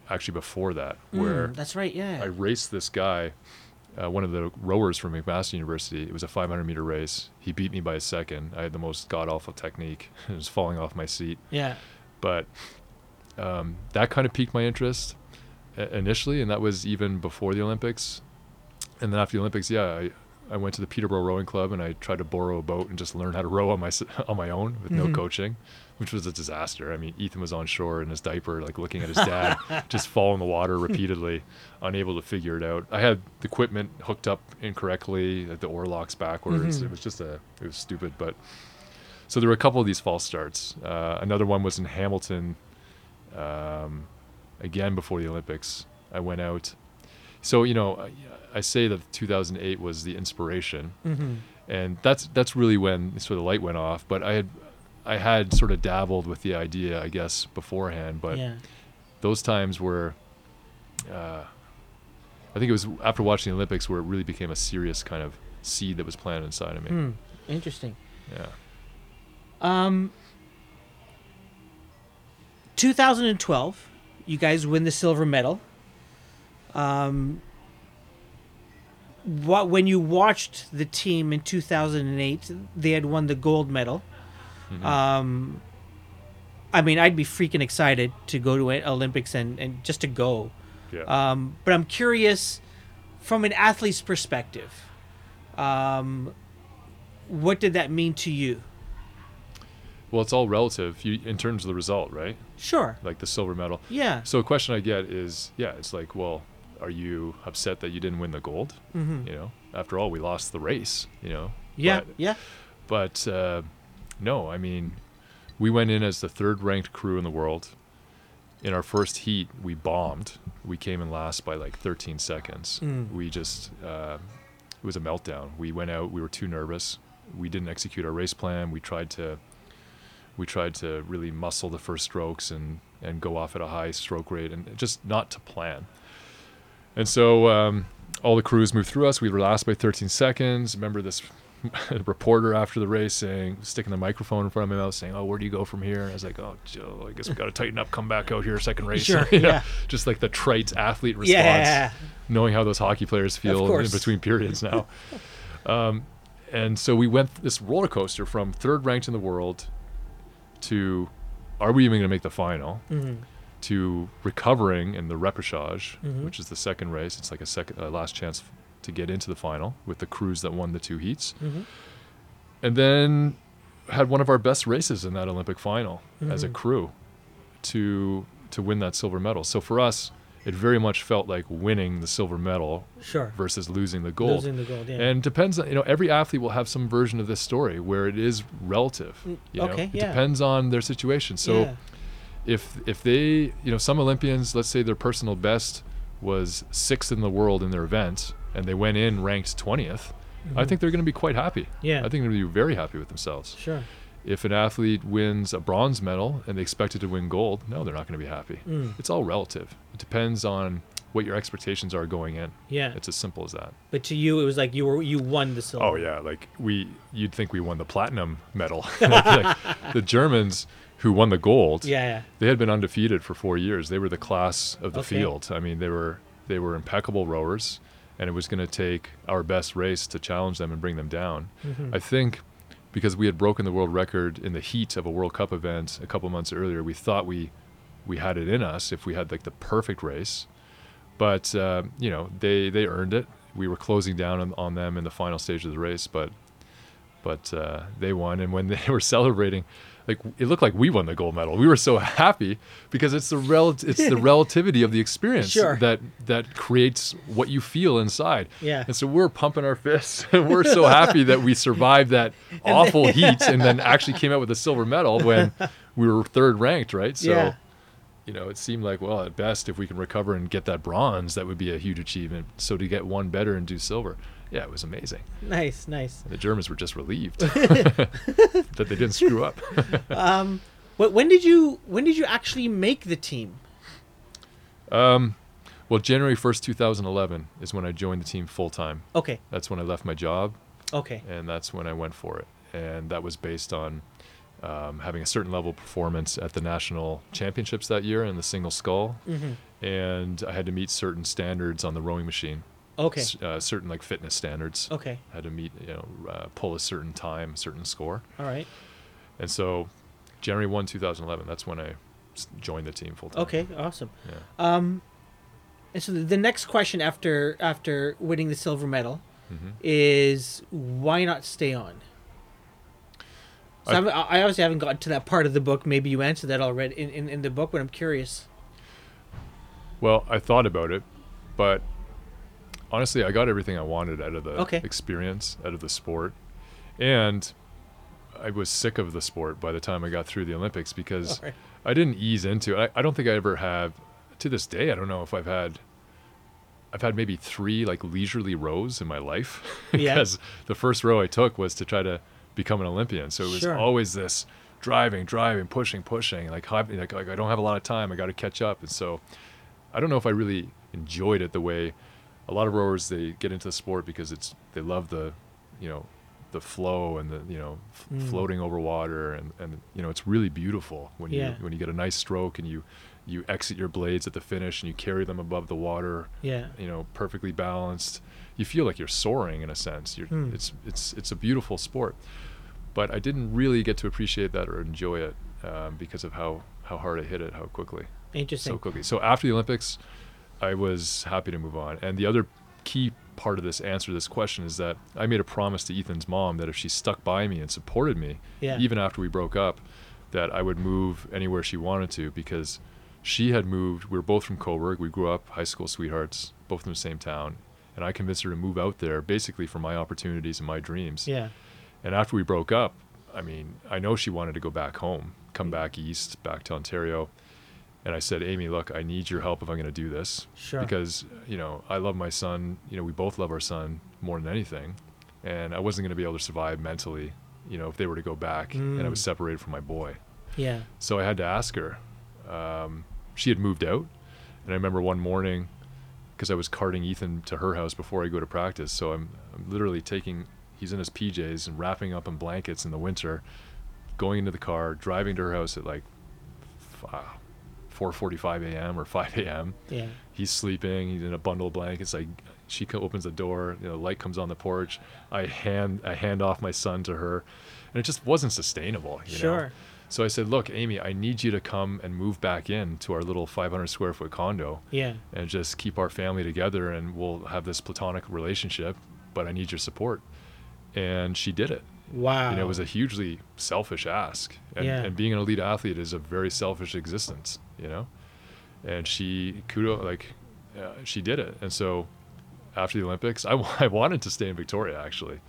Actually, before that, where Mm, that's right. Yeah. I raced this guy, uh, one of the rowers from McMaster University. It was a 500 meter race. He beat me by a second. I had the most god awful technique. I was falling off my seat yeah. but um, that kind of piqued my interest initially, and that was even before the Olympics. And then after the Olympics, yeah, I, I went to the Peterborough Rowing Club and I tried to borrow a boat and just learn how to row on my on my own with no Mhm. coaching, which was a disaster. I mean, Ethan was on shore in his diaper, like looking at his dad just fall in the water repeatedly, unable to figure it out. I had the equipment hooked up incorrectly, like the oar locks backwards. Mhm. It was just a, it was stupid, but. So there were a couple of these false starts. Uh, another one was in Hamilton, um, again before the Olympics. I went out. So you know, I, I say that 2008 was the inspiration, Mm-hmm. and that's that's really when sort of the light went off. But I had I had sort of dabbled with the idea, I guess, beforehand. But yeah. those times were, uh, I think it was after watching the Olympics where it really became a serious kind of seed that was planted inside of me. Hmm. Interesting. Yeah. Um, 2012, you guys win the silver medal. Um, what when you watched the team in 2008, they had won the gold medal. Mhm. Um, I mean, I'd be freaking excited to go to Olympics and, and just to go. yeah. Um, but I'm curious, from an athlete's perspective, um, what did that mean to you? Well, it's all relative you, in terms of the result, right? Sure. Like the silver medal. Yeah. So a question I get is, yeah, it's like, well, are you upset that you didn't win the gold? Mm-hmm. You know, after all, we lost the race. You know. Yeah. But, yeah. but uh, no, I mean, we went in as the third-ranked crew in the world. In our first heat, we bombed. We came in last by like 13 seconds. Mm. We just, uh, it was a meltdown. We went out. We were too nervous. We didn't execute our race plan. We tried to we tried to really muscle the first strokes and and go off at a high stroke rate and just not to plan. And so um, all the crews moved through us. We were last by 13 seconds. Remember this reporter after the race saying, sticking the microphone in front of my mouth, saying, "Oh, where do you go from here?" I was like, "Oh, Joe, I guess we got to tighten up. Come back out here, second race." Sure, know, yeah. Just like the trite athlete response Yeah. knowing how those hockey players feel in between periods now. um, and so we went this roller coaster from third ranked in the world to are we even going to make the final Mm-hmm. to recovering in the repechage, Mhm. which is the second race. It's like a second uh, last chance to get into the final with the crews that won the two heats. Mm-hmm. And then had one of our best races in that Olympic final as a Mhm. crew to to win that silver medal. So for us, it very much felt like winning the silver medal Sure. versus losing the gold. Losing the gold. Yeah. And depends on you know every athlete will have some version of this story where it is relative. Mm, You know? okay, It yeah. depends on their situation. So yeah. if if they you know some Olympians, let's say their personal best was sixth in the world in their event, and they went in ranked twentieth, I Mhm. think they're going to be quite happy. Yeah. I think they're going to be very happy with themselves. Sure. If an athlete wins a bronze medal and they expected to win gold, no, they're not going to be happy. Mm. It's all relative. It depends on what your expectations are going in. Yeah. It's as simple as that. But to you, it was like you were you won the silver. Oh yeah, like we you'd think we won the platinum medal. like, like, the Germans who won the gold, Yeah, yeah. they had been undefeated for four years. They were the class of the Okay. field. I mean, they were they were impeccable rowers, and it was going to take our best race to challenge them and bring them down. Mhm. I think because we had broken the world record in the heat of a World Cup event a couple months earlier, we thought we we had it in us if we had like the perfect race. But uh, you know, they they earned it. We were closing down on, on them in the final stage of the race, but but uh, they won. And when they were celebrating, like it looked like we won the gold medal. We were so happy because it's the rel- it's the relativity of the experience Sure. that that creates what you feel inside. Yeah. And so we're pumping our fists and we're so happy that we survived that awful heat and then actually came out with a silver medal when we were third ranked, right? So Yeah. you know, it seemed like, well, at best, if we can recover and get that bronze, that would be a huge achievement. So to get one better and do silver, yeah, it was amazing. Nice, nice. And the Germans were just relieved that they didn't screw up. Um, wh- when did you when did you actually make the team? um, well, January 1st, 2011 is when I joined the team full time. Okay, That's when I left my job, okay, and that's when I went for it. And that was based on um, having a certain level of performance at the national championships that year in the single scull. hmm And I had to meet certain standards on the rowing machine. Okay, uh, certain like fitness standards. okay. Had to meet, you know, uh, pull a certain time, certain score, All right. and so January one, two thousand eleven. That's when i joined the team full time. Okay, awesome. Yeah. Um, and so the, next question after after winning the silver medal hmm is why not stay on? So I- I obviously haven't gotten to that part of the book. Maybe you answered that already in, in, in the book, but I'm curious. Well, I thought about it, but honestly, I got everything I wanted out of the Okay. experience, out of the sport, and I was sick of the sport by the time I got through the Olympics because right. I didn't ease into it. I, I don't think I ever have. To this day, I don't know if I've had. I've had maybe three like leisurely rows in my life Yeah. because the first row I took was to try to become an Olympian. So it was Sure. always this driving, driving, pushing, pushing. Like, like, like I don't have a lot of time. I got to catch up. And so I don't know if I really enjoyed it the way a lot of rowers they get into the sport because it's they love the, you know, the flow and the you know f- Mm. floating over water and and you know it's really beautiful when Yeah. you when you get a nice stroke and you you exit your blades at the finish and you carry them above the water Yeah. you know perfectly balanced you feel like you're soaring in a sense you're Hmm. it's it's it's a beautiful sport but I didn't really get to appreciate that or enjoy it um, because of how how hard I hit it how quickly Interesting. so quickly. So after the Olympics, I was happy to move on. And the other key part of this answer to this question is that I made a promise to Ethan's mom that if she stuck by me and supported me, Yeah. even after we broke up, that I would move anywhere she wanted to because she had moved. We were both from Cobourg. We grew up high school sweethearts, both in the same town. And I convinced her to move out there basically for my opportunities and my dreams. Yeah. And after we broke up, I mean, I know she wanted to go back home, come mm. back east, back to Ontario. And I said, Amy, look, I need your help if I'm going to do this. Sure. Because, you know, I love my son. You know, we both love our son more than anything. And I wasn't going to be able to survive mentally, you know, if they were to go back and I was Mm. separated from my boy. Yeah. So I had to ask her. Um, she had moved out. And I remember one morning, because I was carting Ethan to her house before I go to practice. So I'm, I'm literally taking, he's in his PJs and wrapping up in blankets in the winter, going into the car, driving to her house at like f- 4.45 a.m. or 5 a.m. Yeah. He's sleeping. He's in a bundle of blankets. I, she opens the door. You know, light comes on the porch. I hand, I hand off my son to her, and it just wasn't sustainable. You know? Sure. So I said, "Look, Amy, I need you to come and move back in to our little 500 square foot condo Yeah. and just keep our family together, and we'll have this platonic relationship. But I need your support." And she did it. Wow. You know, it was a hugely selfish ask, and, Yeah. and being an elite athlete is a very selfish existence. You know, and she kudo like uh, she did it, and so after the Olympics, I, I wanted to stay in Victoria actually,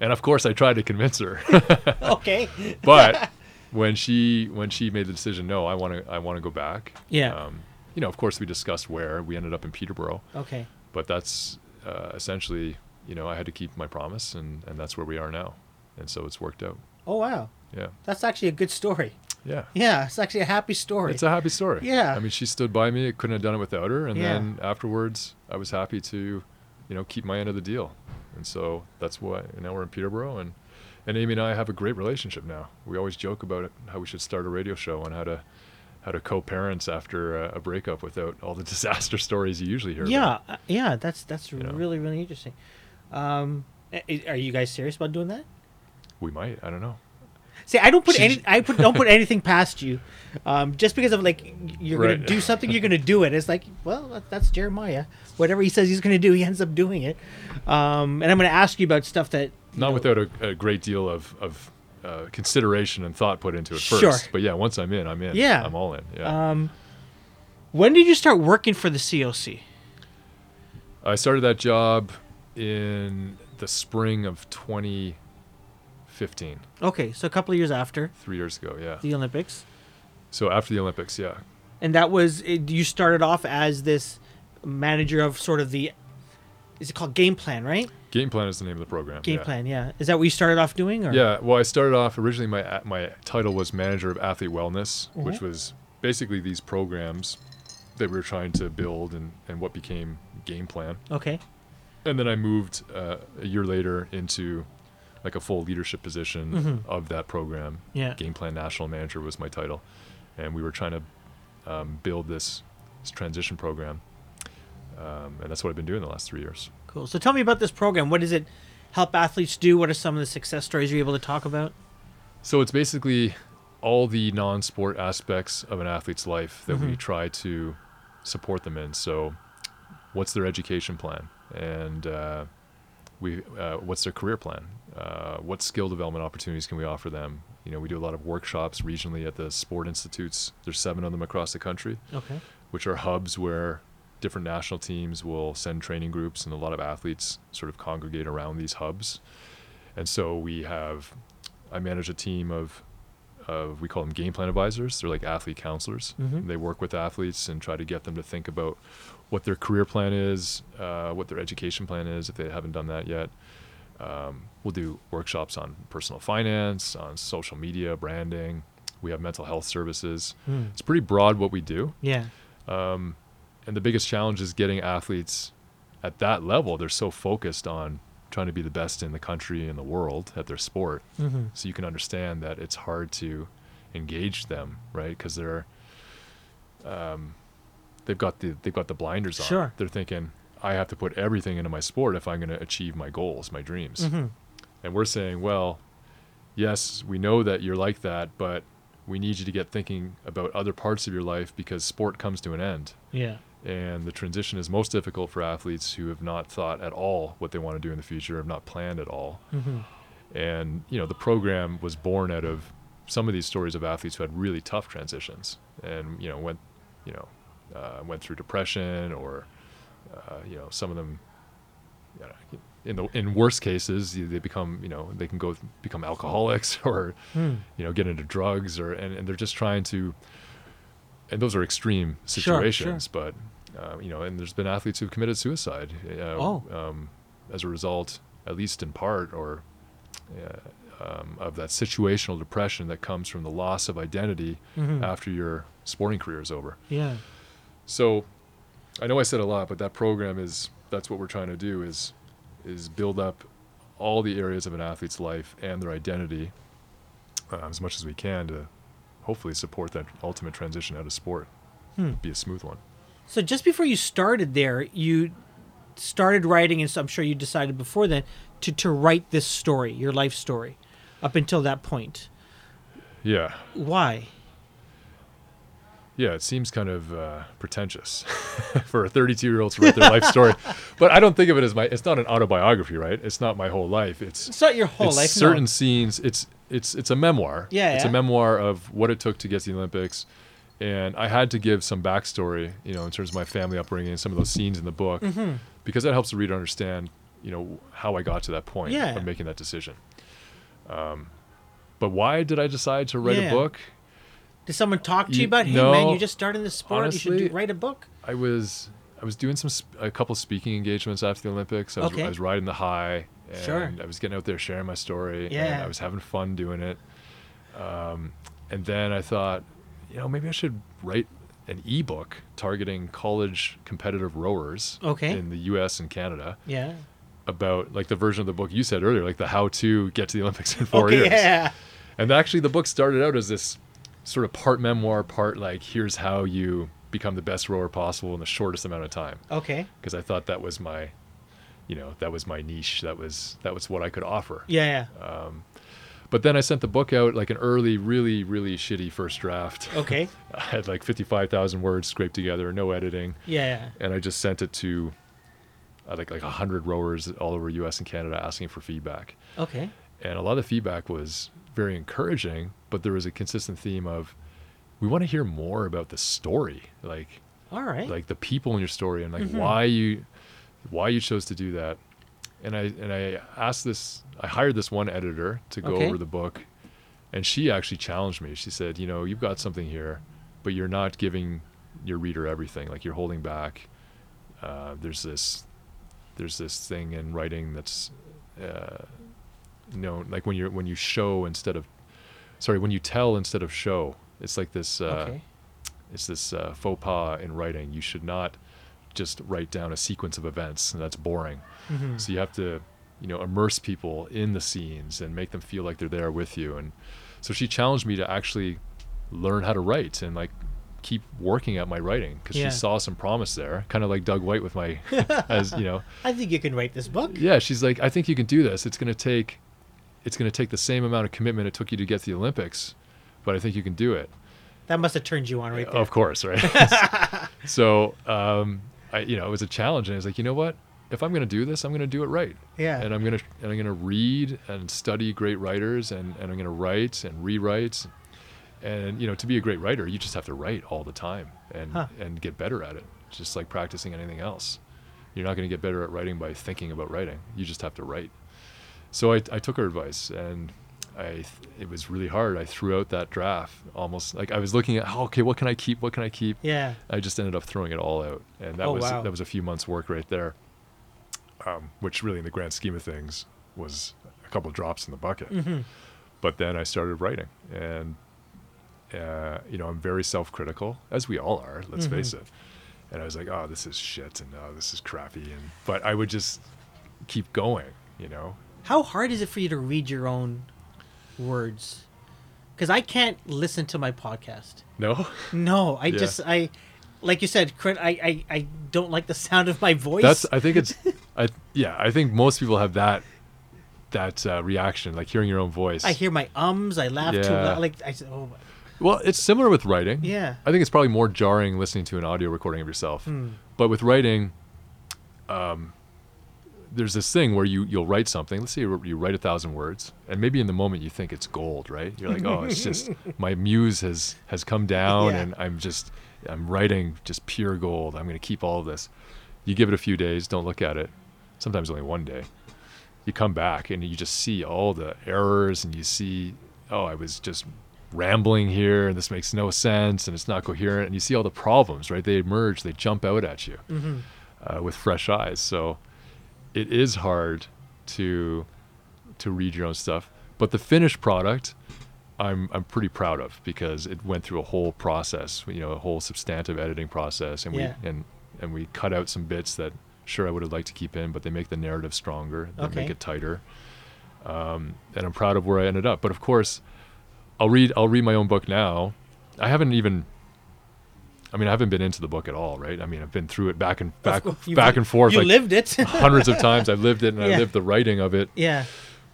and of course I tried to convince her. okay. but when she when she made the decision, no, I want to I want to go back. Yeah. Um, you know, of course, we discussed where we ended up in Peterborough, Okay. but that's uh, essentially, you know, I had to keep my promise, and and that's where we are now, and so it's worked out. Oh wow. Yeah, That's actually a good story. yeah. Yeah, it's actually a happy story. It's a happy story. Yeah. I mean, she stood by me. I couldn't have done it without her. And Yeah. then afterwards, I was happy to, you know, keep my end of the deal. And so that's why and now we're in Peterborough, and and Amy and I have a great relationship now. We always joke about it, how we should start a radio show on how to how to co-parents after a, a breakup without all the disaster stories you usually hear. about. Yeah, uh, yeah, that's that's know. really really interesting. Um, are you guys serious about doing that? We might. I don't know. See, I don't put any, I put don't put anything past you, um, just because of like you're gonna do something, you're gonna do it. It's like, well, that's Jeremiah. Whatever he says he's gonna do, he ends up doing it. Um, and I'm gonna ask you about stuff that Not know- without a, a great deal of of uh, consideration and thought put into it first. Sure. But yeah, once I'm in, I'm in. Yeah. I'm all in. Yeah. Um, when did you start working for the COC? I started that job in the spring of 2015, Okay, so a couple of years after three years ago. Yeah. the Olympics, So after the Olympics, yeah. and that was it, you started off as this manager of sort of the, is it called game plan, right? Game plan is the name of the program. Game yeah. plan, yeah. Is that what you started off doing? Or? Yeah, well, I started off originally. My my title was manager of athlete wellness, which Mhm. was basically these programs that we were trying to build and and what became game plan. Okay. And then I moved uh, a year later into like a full leadership position Mhm. of that program. Yeah. Game plan national manager was my title, and we were trying to um, build this, this transition program, um, and that's what I've been doing the last three years. Cool. So tell me about this program. What does it help athletes do? What are some of the success stories you're able to talk about? So it's basically all the non-sport aspects of an athlete's life that we Mhm. try to support them in. So, what's their education plan, and uh, we uh, what's their career plan? Uh, what skill development opportunities can we offer them? You know, we do a lot of workshops regionally at the sport institutes. There's seven of them across the country, Okay. which are hubs where different national teams will send training groups, and a lot of athletes sort of congregate around these hubs. And so we have, I manage a team of, of we call them game plan advisors. They're like athlete counselors. Mhm. They work with athletes and try to get them to think about what their career plan is, uh, what their education plan is, if they haven't done that yet. Um, we'll do workshops on personal finance, on social media, branding. We have mental health services. Hmm. It's pretty broad what we do. Yeah. Um, and the biggest challenge is getting athletes at that level. They're so focused on trying to be the best in the country and the world at their sport. Mm-hmm. So you can understand that it's hard to engage them, right? Because they're um, they've got the they've got the blinders on. Sure. They're thinking, I have to put everything into my sport if I'm going to achieve my goals, my dreams. Mm-hmm. And we're saying, well, yes, we know that you're like that, but we need you to get thinking about other parts of your life because sport comes to an end. Yeah. And the transition is most difficult for athletes who have not thought at all what they want to do in the future, have not planned at all. Mm-hmm. And, you know, the program was born out of some of these stories of athletes who had really tough transitions and, you know, went, you know, uh, went through depression or, uh, you know, some of them, you know, in the in worst cases, they become, you know, they can go become alcoholics or, Hmm. you know, get into drugs or, and, and they're just trying to, and those are extreme Sure, sure. situations, but, uh, you know, and there's been athletes who've committed suicide uh, Oh. um, as a result, at least in part, or uh, um, of that situational depression that comes from the loss of identity Mhm. after your sporting career is over. Yeah. So, I know I said a lot, but that program is that's what we're trying to do is is build up all the areas of an athlete's life and their identity uh, as much as we can to hopefully support that ultimate transition out of sport. Hmm. Be a smooth one. So just before you started there, you started writing, and so I'm sure you decided before then to to write this story, your life story, up until that point. Yeah. Why? Yeah, it seems kind of uh, pretentious for a 32 year old to write their life story, but I don't think of it as my. It's not an autobiography, right? It's not my whole life. It's It's not your whole it's life. certain no. scenes. It's it's it's a memoir. Yeah, it's yeah. a memoir of what it took to get to the Olympics, and I had to give some backstory, you know, in terms of my family upbringing and some of those scenes in the book, Mhm. because that helps the reader understand, you know, how I got to that point Yeah. of making that decision. Um, but why did I decide to write Yeah. a book? Did someone talk to you You- about, hey man, you just started in the sport, you should do, write a book? I was I was doing some a couple speaking engagements after the Olympics. I was, Okay. I was riding the high, and Sure. I was getting out there sharing my story. and Yeah. I was having fun doing it. Um, and then I thought, you know, maybe I should write an ebook targeting college competitive rowers Okay. in the U.S. and Canada. Yeah. about like the version of the book you said earlier, like the how to get to the Olympics in four okay, years. yeah. And actually, the book started out as this sort of part memoir, part like here's how you become the best rower possible in the shortest amount of time. Okay. Because I thought that was my, you know, that was my niche. That was that was what I could offer. Yeah, yeah. Um, but then I sent the book out like an early, really, really shitty first draft. Okay. I had like 55,000 words scraped together, no editing, Yeah, and I just sent it to uh, like like 100 rowers all over US and Canada asking for feedback. Okay. And a lot of the feedback was very encouraging, but there was a consistent theme of we want to hear more about the story, like All right. like the people in your story and like Mhm. why you why you chose to do that. And I and I asked this I hired this one editor to go Okay. over the book and she actually challenged me. She said, "You know, you've got something here, but you're not giving your reader everything. Like you're holding back. Uh, there's this there's this thing in writing that's uh, you know, like when you're when you show instead of sorry, when you tell instead of show. It's like this uh, okay. it's this uh, faux pas in writing. You should not just write down a sequence of events, and that's boring. Mhm. So you have to, you know, immerse people in the scenes and make them feel like they're there with you. And so she challenged me to actually learn how to write and like keep working at my writing because Yeah. she saw some promise there, kind of like Doug White with my, as you know, I think you can write this book. yeah. She's like, I think you can do this. It's gonna take, it's gonna take the same amount of commitment it took you to get to the Olympics, but I think you can do it. That must have turned you on right there. Of course, right? so, um, I, you know, it was a challenge, and I was like, you know what? If I'm going to do this, I'm going to do it right, Yeah. and I'm going to and I'm going to read and study great writers, and, and I'm going to write and rewrite, and you know, to be a great writer, you just have to write all the time and Huh. and get better at it, just like practicing anything else. You're not going to get better at writing by thinking about writing. You just have to write. So I, I took her advice, and I th- it was really hard. I threw out that draft almost like I was looking at, oh, okay, what can I keep? What can I keep? yeah. I just ended up throwing it all out, and that Oh, was wow. that was a few months' work right there. Um, which really, in the grand scheme of things, was a couple drops in the bucket. hmm But then I started writing, and uh, you know, I'm very self-critical, as we all are. Let's Mhm. face it. And I was like, oh, this is shit, and oh, this is crappy, and but I would just keep going, you know. How hard is it for you to read your own words? Because I can't listen to my podcast. No, No, I Yeah. just I, like you said, I, I I don't like the sound of my voice. that's I think it's, I yeah, I think most people have that that uh, reaction, like hearing your own voice. I hear my ums. I laugh too loud. Like I said, oh Well, it's similar with writing. yeah. I think it's probably more jarring listening to an audio recording of yourself. Hmm. But with writing, um, there's this thing where you you'll write something. Let's say you, you write a thousand words, and maybe in the moment you think it's gold, right? You're like, oh, it's just my muse has has come down, Yeah. and I'm just I'm writing just pure gold. I'm going to keep all of this. You give it a few days, don't look at it. Sometimes only one day. You come back and you just see all the errors, and you see, oh, I was just rambling here, and this makes no sense, and it's not coherent, and you see all the problems, right? They emerge, they jump out at you hmm uh, with fresh eyes. So it is hard to to read your own stuff, but the finished product, I'm I'm pretty proud of because it went through a whole process, you know, a whole substantive editing process, and Yeah. we and and we cut out some bits that sure I would have liked to keep in, but they make the narrative stronger, they Okay. make it tighter. Um, and I'm proud of where I ended up. But of course, I'll read I'll read my own book now. I haven't even I mean, I haven't been into the book at all, right? I mean, I've been through it back and back, you've back and forth, You like lived it. hundreds of times. I've lived it and Yeah. I lived the writing of it. yeah.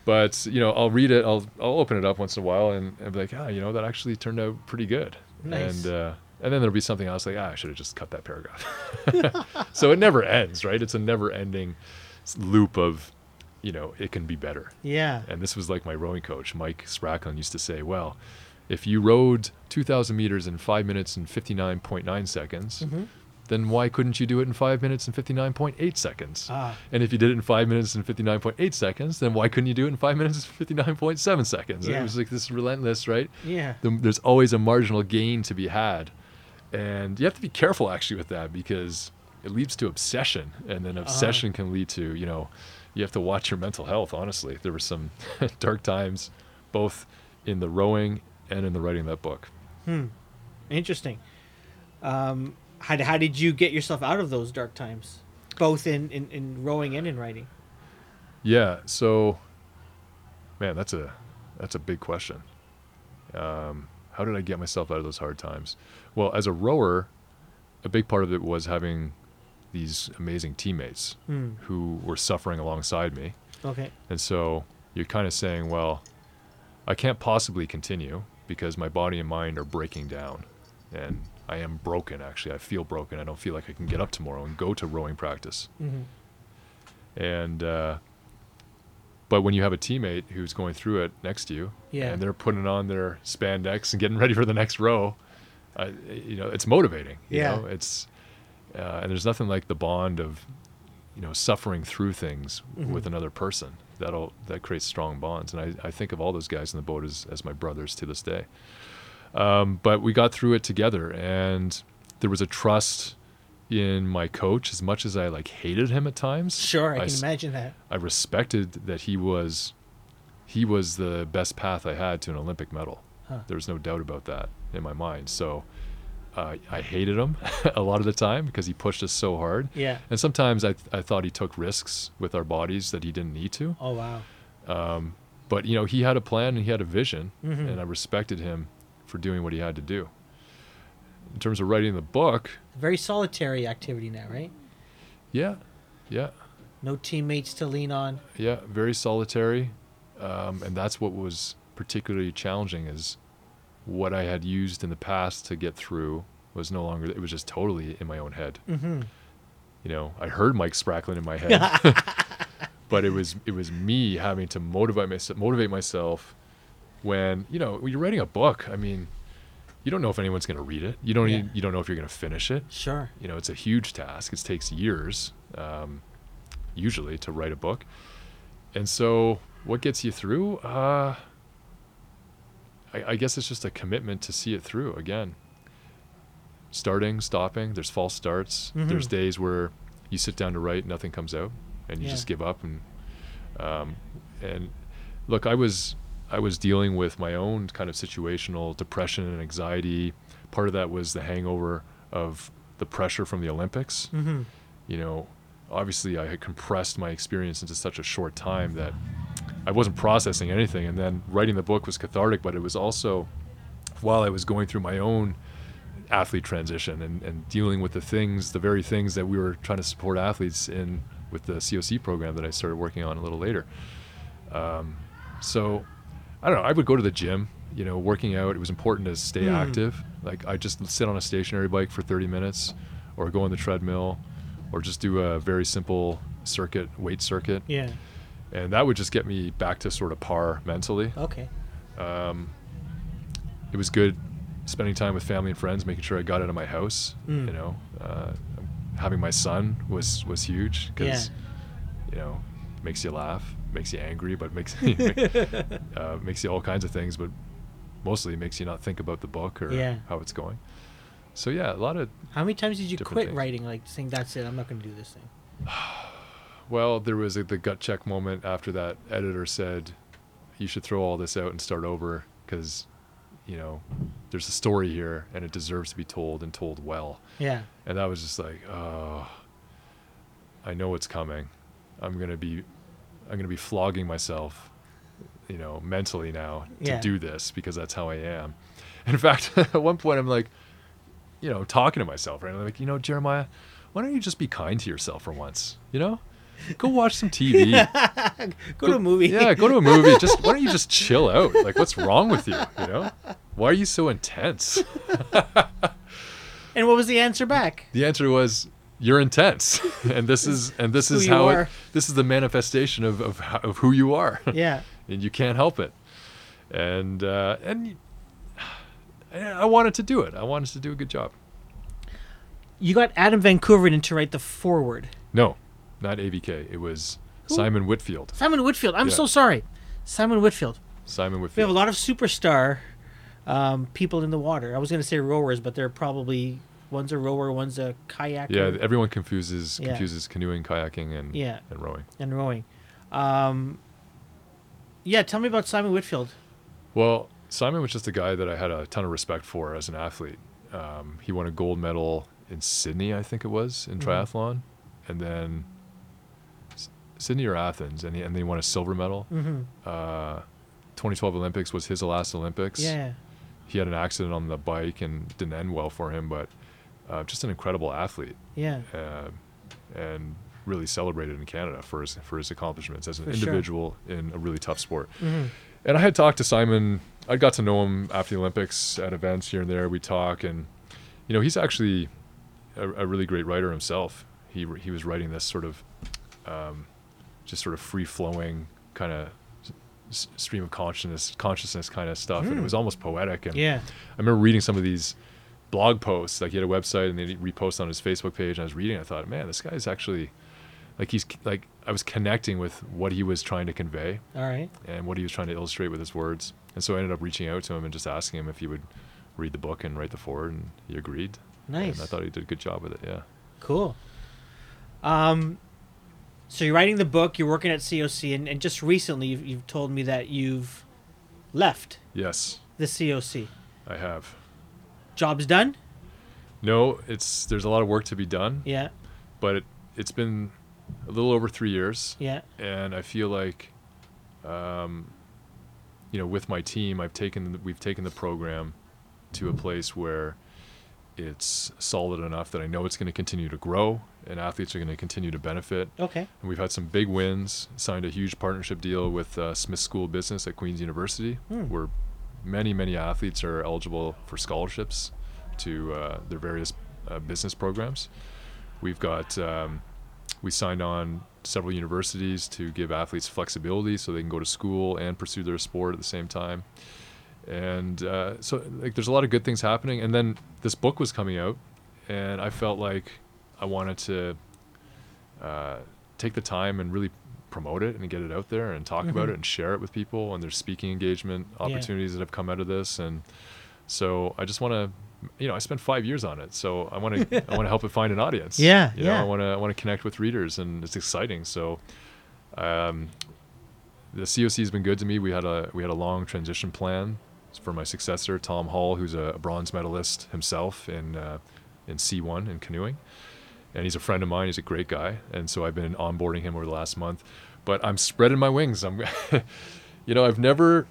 But you know, I'll read it. I'll I'll open it up once in a while and, and be like, ah, you know, that actually turned out pretty good. Nice. And uh, and then there'll be something else like, ah, I should have just cut that paragraph. so it never ends, right? It's a never-ending loop of, you know, it can be better. Yeah. And this was like my rowing coach, Mike Spracklen, used to say, well, if you rowed 2,000 meters in five minutes and 59.9 seconds, Mhm. then why couldn't you do it in five minutes and 59.8 seconds? Ah. And if you did it in five minutes and 59.8 seconds, then why couldn't you do it in five minutes and 59.7 seconds? Yeah. it was like this relentless, right? Yeah. There's always a marginal gain to be had. And you have to be careful actually with that because it leads to obsession. And then obsession can lead to, you know, you have to watch your mental health, honestly. There were some dark times both in the rowing and in the writing of that book. Hmm. Interesting. Um, how, how did you get yourself out of those dark times, both in, in, in rowing and in writing? Yeah. So, man, that's a that's a big question. Um, how did I get myself out of those hard times? Well, as a rower, a big part of it was having these amazing teammates Hmm. who were suffering alongside me, Okay. and so you're kind of saying, well, I can't possibly continue because my body and mind are breaking down, and I am broken. Actually, I feel broken. I don't feel like I can get up tomorrow and go to rowing practice hmm and uh, but when you have a teammate who's going through it next to you Yeah. and they're putting on their spandex and getting ready for the next row uh, you know it's motivating you Yeah. know it's uh, and there's nothing like the bond of you know suffering through things Mhm. with another person that'll that creates strong bonds and I, I think of all those guys in the boat as, as my brothers to this day um, but we got through it together and there was a trust in my coach as much as I like hated him at times Sure, I, can s- imagine that. I respected that he was he was the best path I had to an Olympic medal. Huh. There was no doubt about that in my mind. So uh, I hated him a lot of the time because he pushed us so hard. Yeah. And sometimes I, I thought he took risks with our bodies that he didn't need to. Oh wow. Um, but you know, he had a plan and he had a vision, Mhm. and I respected him for doing what he had to do. In terms of writing the book, Very solitary activity now, right? yeah, yeah, No teammates to lean on. yeah, very solitary, um, and that's what was particularly challenging. Is what I had used in the past to get through was no longer. It was just totally in my own head. Mm-hmm. You know, I heard Mike Spracklen in my head, but it was it was me having to motivate myself, motivate myself. When you know when you're writing a book, I mean, you don't know if anyone's going to read it. You don't Yeah. even, you don't know if you're going to finish it. Sure. you know it's a huge task it takes years um, usually to write a book and so what gets you through uh, I, I guess it's just a commitment to see it through again starting stopping there's false starts there's Mhm. days where you sit down to write and nothing comes out and you Yeah. just give up and um, and look i was i was dealing with my own kind of situational depression and anxiety part of that was the hangover of the pressure from the olympics Mm-hmm. you know obviously i had compressed my experience into such a short time that i wasn't processing anything and then writing the book was cathartic but it was also while i was going through my own athlete transition and, and dealing with the things the very things that we were trying to support athletes in with the coc program that i started working on a little later um, so i don't know i would go to the gym you know working out it was important to stay Hmm. active like i just sit on a stationary bike for 30 minutes or go on the treadmill or just do a very simple circuit weight circuit Yeah. And that would just get me back to sort of par mentally Okay. um, it was good spending time with family and friends, making sure I got out of my house. Mm. You know, uh, having my son was was huge because you know makes you laugh, makes you angry, but makes uh, makes you all kinds of things, but mostly makes you not think about the book or Yeah. how it's going. So yeah, a lot of How many times did you quit things. writing? Like saying that's it. I'm not going to do this thing. Well, there was a, the gut check moment after that editor said, "You should throw all this out and start over because, you know, there's a story here and it deserves to be told and told well." Yeah. And that was just like, "Oh, I know what's coming. I'm gonna be, I'm gonna be flogging myself, you know, mentally now to Yeah. do this because that's how I am." In fact, at one point, I'm like, you know, talking to myself, right? I'm like, you know, Jeremiah, why don't you just be kind to yourself for once? You know, go watch some TV. go, to a movie. Yeah, go to a movie. Just why don't you just chill out? Like, what's wrong with you? You know, why are you so intense? and what was the answer back? The answer was you're intense, and this is and this is how it, this is the manifestation of of, of who you are, Yeah. and you can't help it. And uh, and I wanted to do it. I wanted to do a good job. You got Adam Vancouver Koeverden to write the forward. No, not AVK. It was Who? Simon Whitfield. Simon Whitfield. I'm Yeah. so sorry. Simon Whitfield. Simon Whitfield. We have a lot of superstar um, people in the water. I was going to say rowers, but they're probably one's a rower, one's a kayaker, Yeah, everyone confuses Yeah. confuses canoeing, kayaking, and Yeah. and rowing. and rowing. Um, yeah, tell me about Simon Whitfield. Well, Simon was just a guy that I had a ton of respect for as an athlete. Um, he won a gold medal in Sydney, I think it was, in Mhm. triathlon, and then Sydney or Athens, and he, and they won a silver medal. Mm-hmm. Uh, 2012 Olympics was his last Olympics. Yeah. He had an accident on the bike and didn't end well for him, but uh, just an incredible athlete Yeah. uh, and really celebrated in Canada for his for his accomplishments as an For sure. individual in a really tough sport. Mm-hmm. And I had talked to Simon. I got to know him after the Olympics at events here and there. We talk, and you know, he's actually a, a really great writer himself. He he was writing this sort of um, just sort of free flowing kind of s- stream of consciousness consciousness kind of stuff, and it Mm. was almost poetic. And Yeah. I remember reading some of these blog posts. Like he had a website and they repost on his Facebook page. And I was reading. I thought, man, this guy's actually like he's like I was connecting with what he was trying to convey All right. and what he was trying to illustrate with his words. And so I ended up reaching out to him and just asking him if he would read the book and write the forward, and he agreed. Nice. And I thought he did a good job with it. Yeah. Cool. Um, so you're writing the book. You're working at COC, and, and just recently you've, you've told me that you've left Yes, the COC. I have. Job's done. No, it's there's a lot of work to be done, Yeah. but it, it's been a little over three years, Yeah. and I feel like, um, you know, with my team, I've taken we've taken the program to a place where it's solid enough that I know it's going to continue to grow, and athletes are going to continue to benefit. Okay. And we've had some big wins. Signed a huge partnership deal with uh, Smith School of Business at Queen's University, Hmm. where many, many athletes are eligible for scholarships to uh, their various uh, business programs. We've got um, we signed on several universities to give athletes flexibility so they can go to school and pursue their sport at the same time. And uh, so, like, there's a lot of good things happening. And then this book was coming out, and I felt like I wanted to uh, take the time and really promote it and get it out there and talk about Mhm. it and share it with people. And there's speaking engagement opportunities that have come out of this. And so I just want to, you know, I spent five years on it, so I want to, I want to help it find an audience. Yeah, you know, yeah. I want to, I want to connect with readers, and it's exciting. So, um, the COC has been good to me. We had a, we had a long transition plan for my successor, Tom Hall, who's a bronze medalist himself in, uh, in C1 in canoeing and he's a friend of mine. He's a great guy, and so I've been onboarding him over the last month. But I'm spreading my wings. I'm, you know, I've never,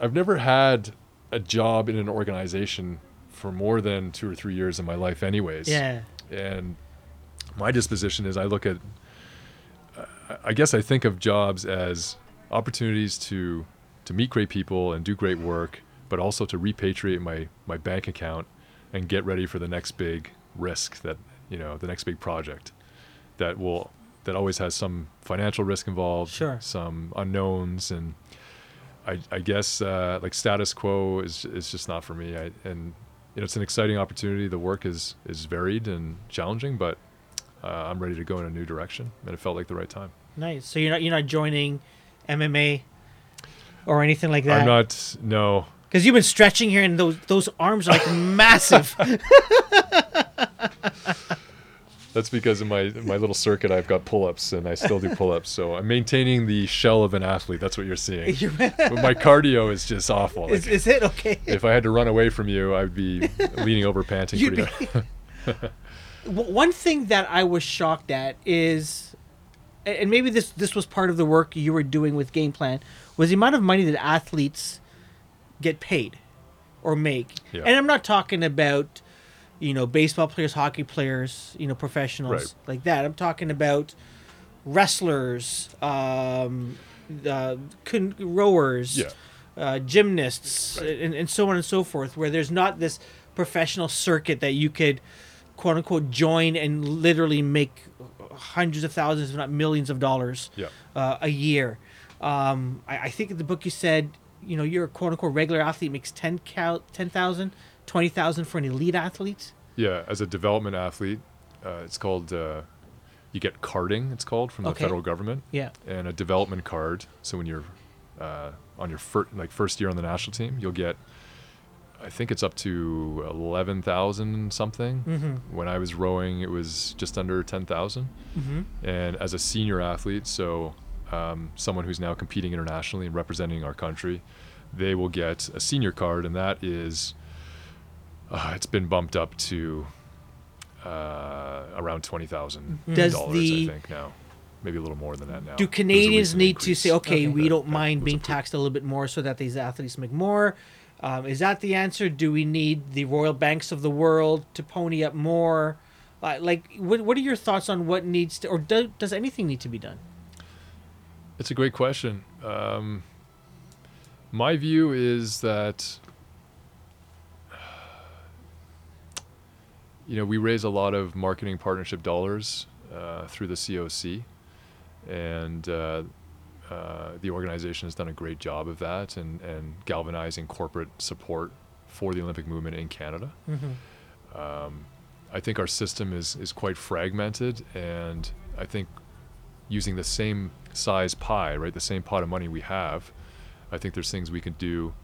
I've never had a job in an organization for more than two or three years in my life, anyways. Yeah. And my disposition is I look at, I- I guess I think of jobs as opportunities to to meet great people and do great work, but also to repatriate my my bank account and get ready for the next big risk that you know the next big project that will that always has some financial risk involved, Sure. some unknowns, and I, I guess uh, like status quo is is just not for me. I, and you know it's an exciting opportunity. The work is is varied and challenging, but uh, I'm ready to go in a new direction, and it felt like the right time. Nice. So you're not you're not joining MMA or anything like that. I'm not no. Because you've been stretching here, and those those arms are like massive. That's because in my in my little circuit I've got pull-ups and I still do pull-ups. So I'm maintaining the shell of an athlete. That's what you're seeing. You're- but my cardio is just awful. is, Like, is it okay? if I had to run away from you, I'd be leaning over panting You'd pretty. One thing that I was shocked at is, and maybe this this was part of the work you were doing with Game Plan, was the amount of money that athletes get paid or make. Yeah. And I'm not talking about, you know, baseball players, hockey players, you know, professionals Right. like that. I'm talking about wrestlers, um, uh, con- rowers, Yeah. uh, gymnasts, Right. and, and so on and so forth, where there's not this professional circuit that you could, quote unquote, join and literally make hundreds of thousands, if not millions of dollars Yeah. uh, a year. Um, I, I think in the book you said, you know, you're a quote unquote regular athlete makes 10 cal- 10,000, 20,000 for an elite athlete. Yeah, as a development athlete, uh, it's called uh, you get carding. It's called from the Okay. federal government, Yeah. and a development card. So when you're uh, on your fir- like first year on the national team, you'll get. I think it's up to eleven thousand something. Mm-hmm. When I was rowing, it was just under ten thousand. Mm-hmm. And as a senior athlete, so um, someone who's now competing internationally and representing our country, they will get a senior card, and that is, uh, it's been bumped up to uh, around twenty thousand dollars, I think now. maybe a little more than that now. Do Canadians recent need to say, okay, we that- don't that mind was being approved. taxed a little bit more so that these athletes make more? Um, is that the answer? Do we need the Royal Banks of the world to pony up more? Uh, like, what, what are your thoughts on what needs to, or do, does anything need to be done? It's a great question. Um, my view is that you know we raise a lot of marketing partnership dollars uh, through the COC, and uh, uh, the organization has done a great job of that and, and galvanizing corporate support for the Olympic movement in Canada. Um, I think our system is is quite fragmented, and I think using the same size pie, right, the same pot of money we have, I think there's things we can do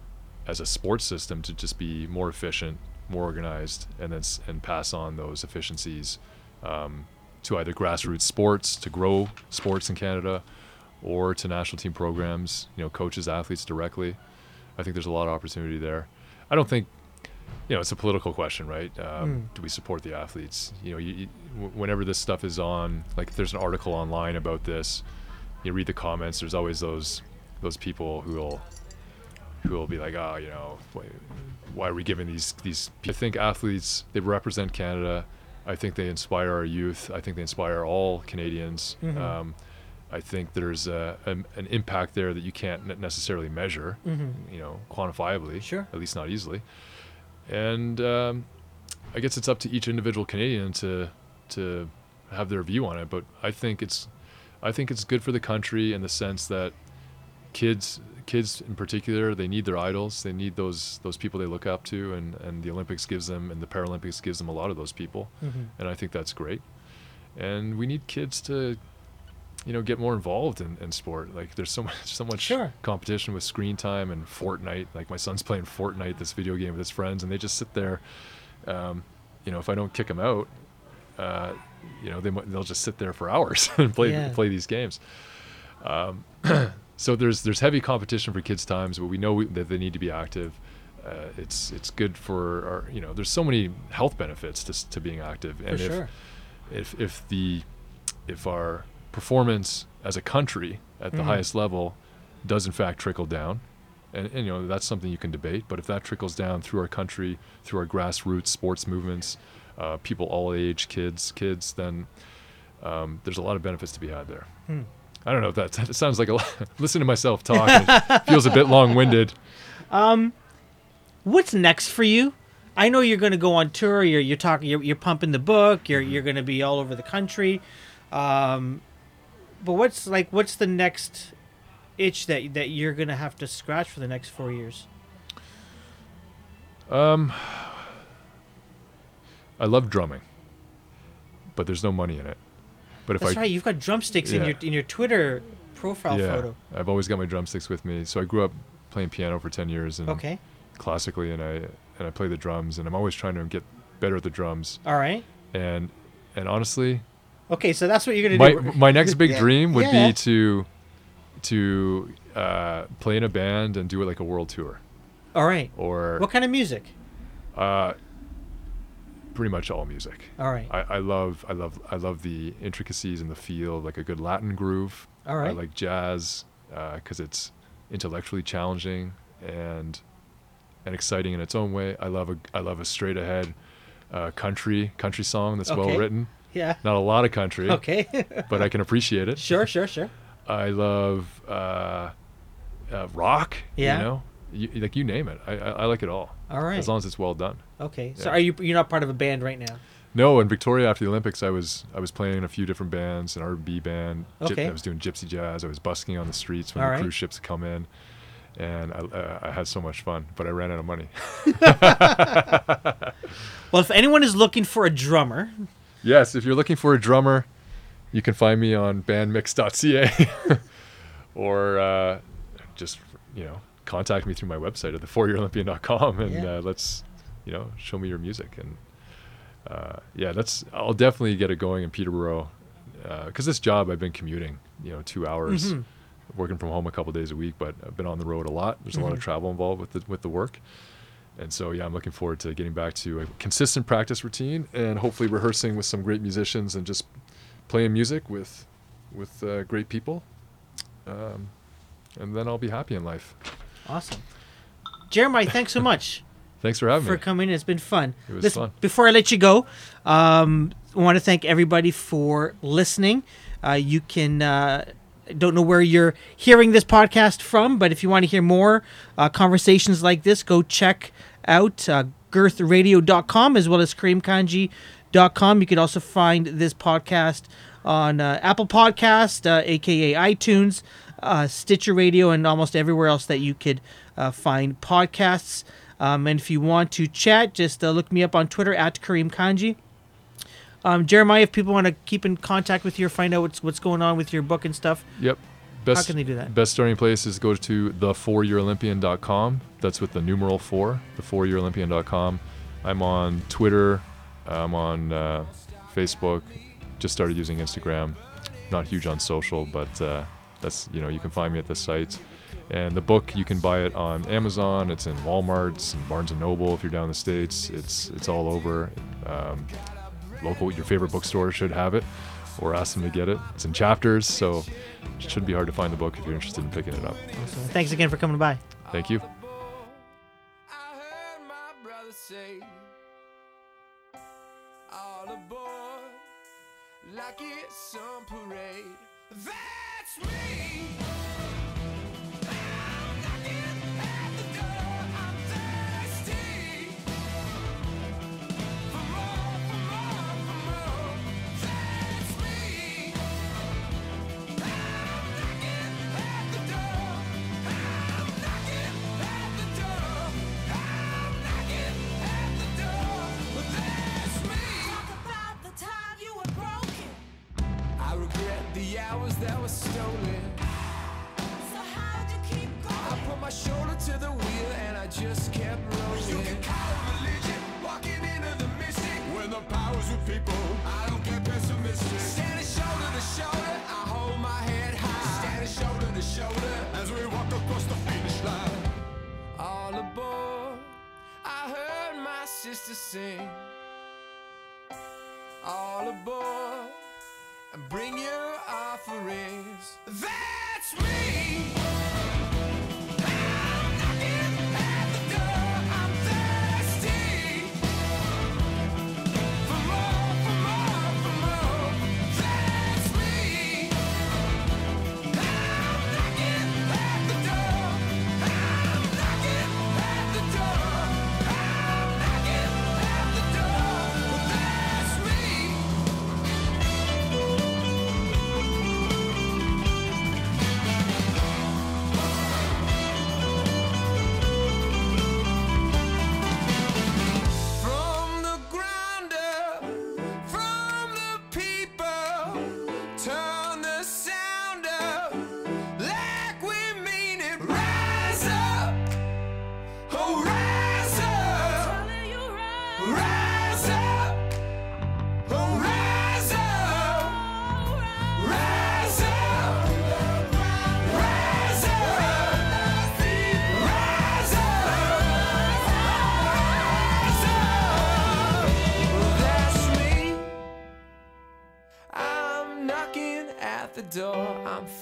as a sports system to just be more efficient, more organized, and then and pass on those efficiencies um, to either grassroots sports to grow sports in Canada, or to national team programs, you know, coaches, athletes directly. I think there's a lot of opportunity there. I don't think you know, it's a political question, right? Um, Do we support the athletes? You know, you, you, whenever this stuff is on, like if there's an article online about this, you read the comments. There's always those those people who will who will be like, oh, you know, why, why are we giving these these? I think athletes they represent Canada. I think they inspire our youth. I think they inspire all Canadians. Um, I think there's a, an, an impact there that you can't ne- necessarily measure, you know, quantifiably. Sure. At least not easily and um, I guess it's up to each individual Canadian to to have their view on it. But I think it's I think it's good for the country in the sense that kids kids in particular they need their idols. They need those those people they look up to and and the olympics gives them and the paralympics gives them a lot of those people. And i think that's great. And we need kids to you know get more involved in, in sport. Like there's so much so much Sure. competition with screen time and fortnite. Like my son's playing fortnite this video game with his friends and they just sit there um, you know if i don't kick them out uh, you know they, might- they'll just sit there for hours and play Yeah. play these games um, so there's there's heavy competition for kids times but we know we, that they need to be active uh, it's it's good for our you know there's so many health benefits to, to being active For and if, sure. if if the if our performance as a country at the Mhm. highest level does in fact trickle down and, and you know that's something you can debate but if that trickles down through our country through our grassroots sports movements uh, people all age kids kids then um, there's a lot of benefits to be had there Hmm. i don't know if that, that sounds like a lot listen to myself talk it feels a bit long-winded What's next for you? I know you're going to go on tour. You're you're talking. You're, you're pumping the book. You're you're going to be all over the country. Um, but what's like? What's the next itch that that you're going to have to scratch for the next four years? Um, I love drumming, but there's no money in it. But if That's I right. You've got drumsticks in your in your Twitter profile yeah, photo. I've always got my drumsticks with me. So I grew up playing piano for ten years and Okay. classically, and I and I play the drums, and I'm always trying to get better at the drums. All right. And and honestly, Okay. So that's what you're going my to do. my next big Yeah. dream would Yeah. be to to uh, play in a band and do it like a world tour, All right. or What kind of music? uh, pretty much all music. All right. I, I love I love I love the intricacies and the feel of like a good Latin groove. All right. I like jazz because it's intellectually challenging and and exciting in its own way. I love a I love a straight ahead uh, country country song that's Okay. well written. yeah. Not a lot of country, Okay. but I can appreciate it. sure. Sure. Sure. I love uh, uh, rock. Yeah. You know, you, like you name it. I, I, I like it all. All right. As long as it's well done. Okay. So are you you're not part of a band right now? No, in Victoria after the Olympics, I was I was playing in a few different bands, an R&B band. gyp- Okay. I was doing gypsy jazz. I was busking on the streets when All the right. cruise ships come in, and I, uh, I had so much fun. But I ran out of money. Well, if anyone is looking for a drummer, yes, if you're looking for a drummer, you can find me on bandmix.ca, or uh, just you know contact me through my website at the4yearolympian.com and Yeah. uh, let's you know show me your music and uh, yeah that's I'll definitely get it going in Peterborough because this job I've been commuting you know two hours Mhm. working from home a couple days a week but I've been on the road a lot there's a lot of Mhm. travel involved with the with the work and so yeah I'm looking forward to getting back to a consistent practice routine and hopefully rehearsing with some great musicians and just playing music with with uh, great people, um, and then I'll be happy in life. Awesome. Jeremiah, thanks so much Thanks for having for me. For coming. It's been fun. It was Listen, fun. Before I let you go, um, I want to thank everybody for listening. Uh, you can. Uh, don't know where you're hearing this podcast from, but if you want to hear more uh, conversations like this, go check out uh, girthradio.com as well as kareemkanji.com. You can also find this podcast on uh, Apple Podcast, uh, aka iTunes, uh, Stitcher Radio, and almost everywhere else that you could uh, find podcasts. Um, and if you want to chat, just uh, look me up on Twitter at Kareem Kanji. Um, Jeremiah, if people want to keep in contact with you or find out what's what's going on with your book and stuff, Yep. Best, how can they do that? Best starting place is go to the4yearolympian.com. That's with the numeral four, the4yearolympian.com. I'm on Twitter. I'm on uh, Facebook. Just started using Instagram. Not huge on social, but uh, that's you know you can find me at the site. And the book you can buy it on Amazon. It's in Walmart's and Barnes and Noble if you're down in the states. It's it's all over. Um, local your favorite bookstore should have it, or ask them to get it. It's in chapters, so it shouldn't be hard to find the book if you're interested in picking it up. thanks again for coming by. Thank you. Sing. All aboard and bring your offerings. That's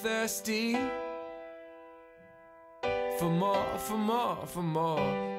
thirsty for more, for more, for more.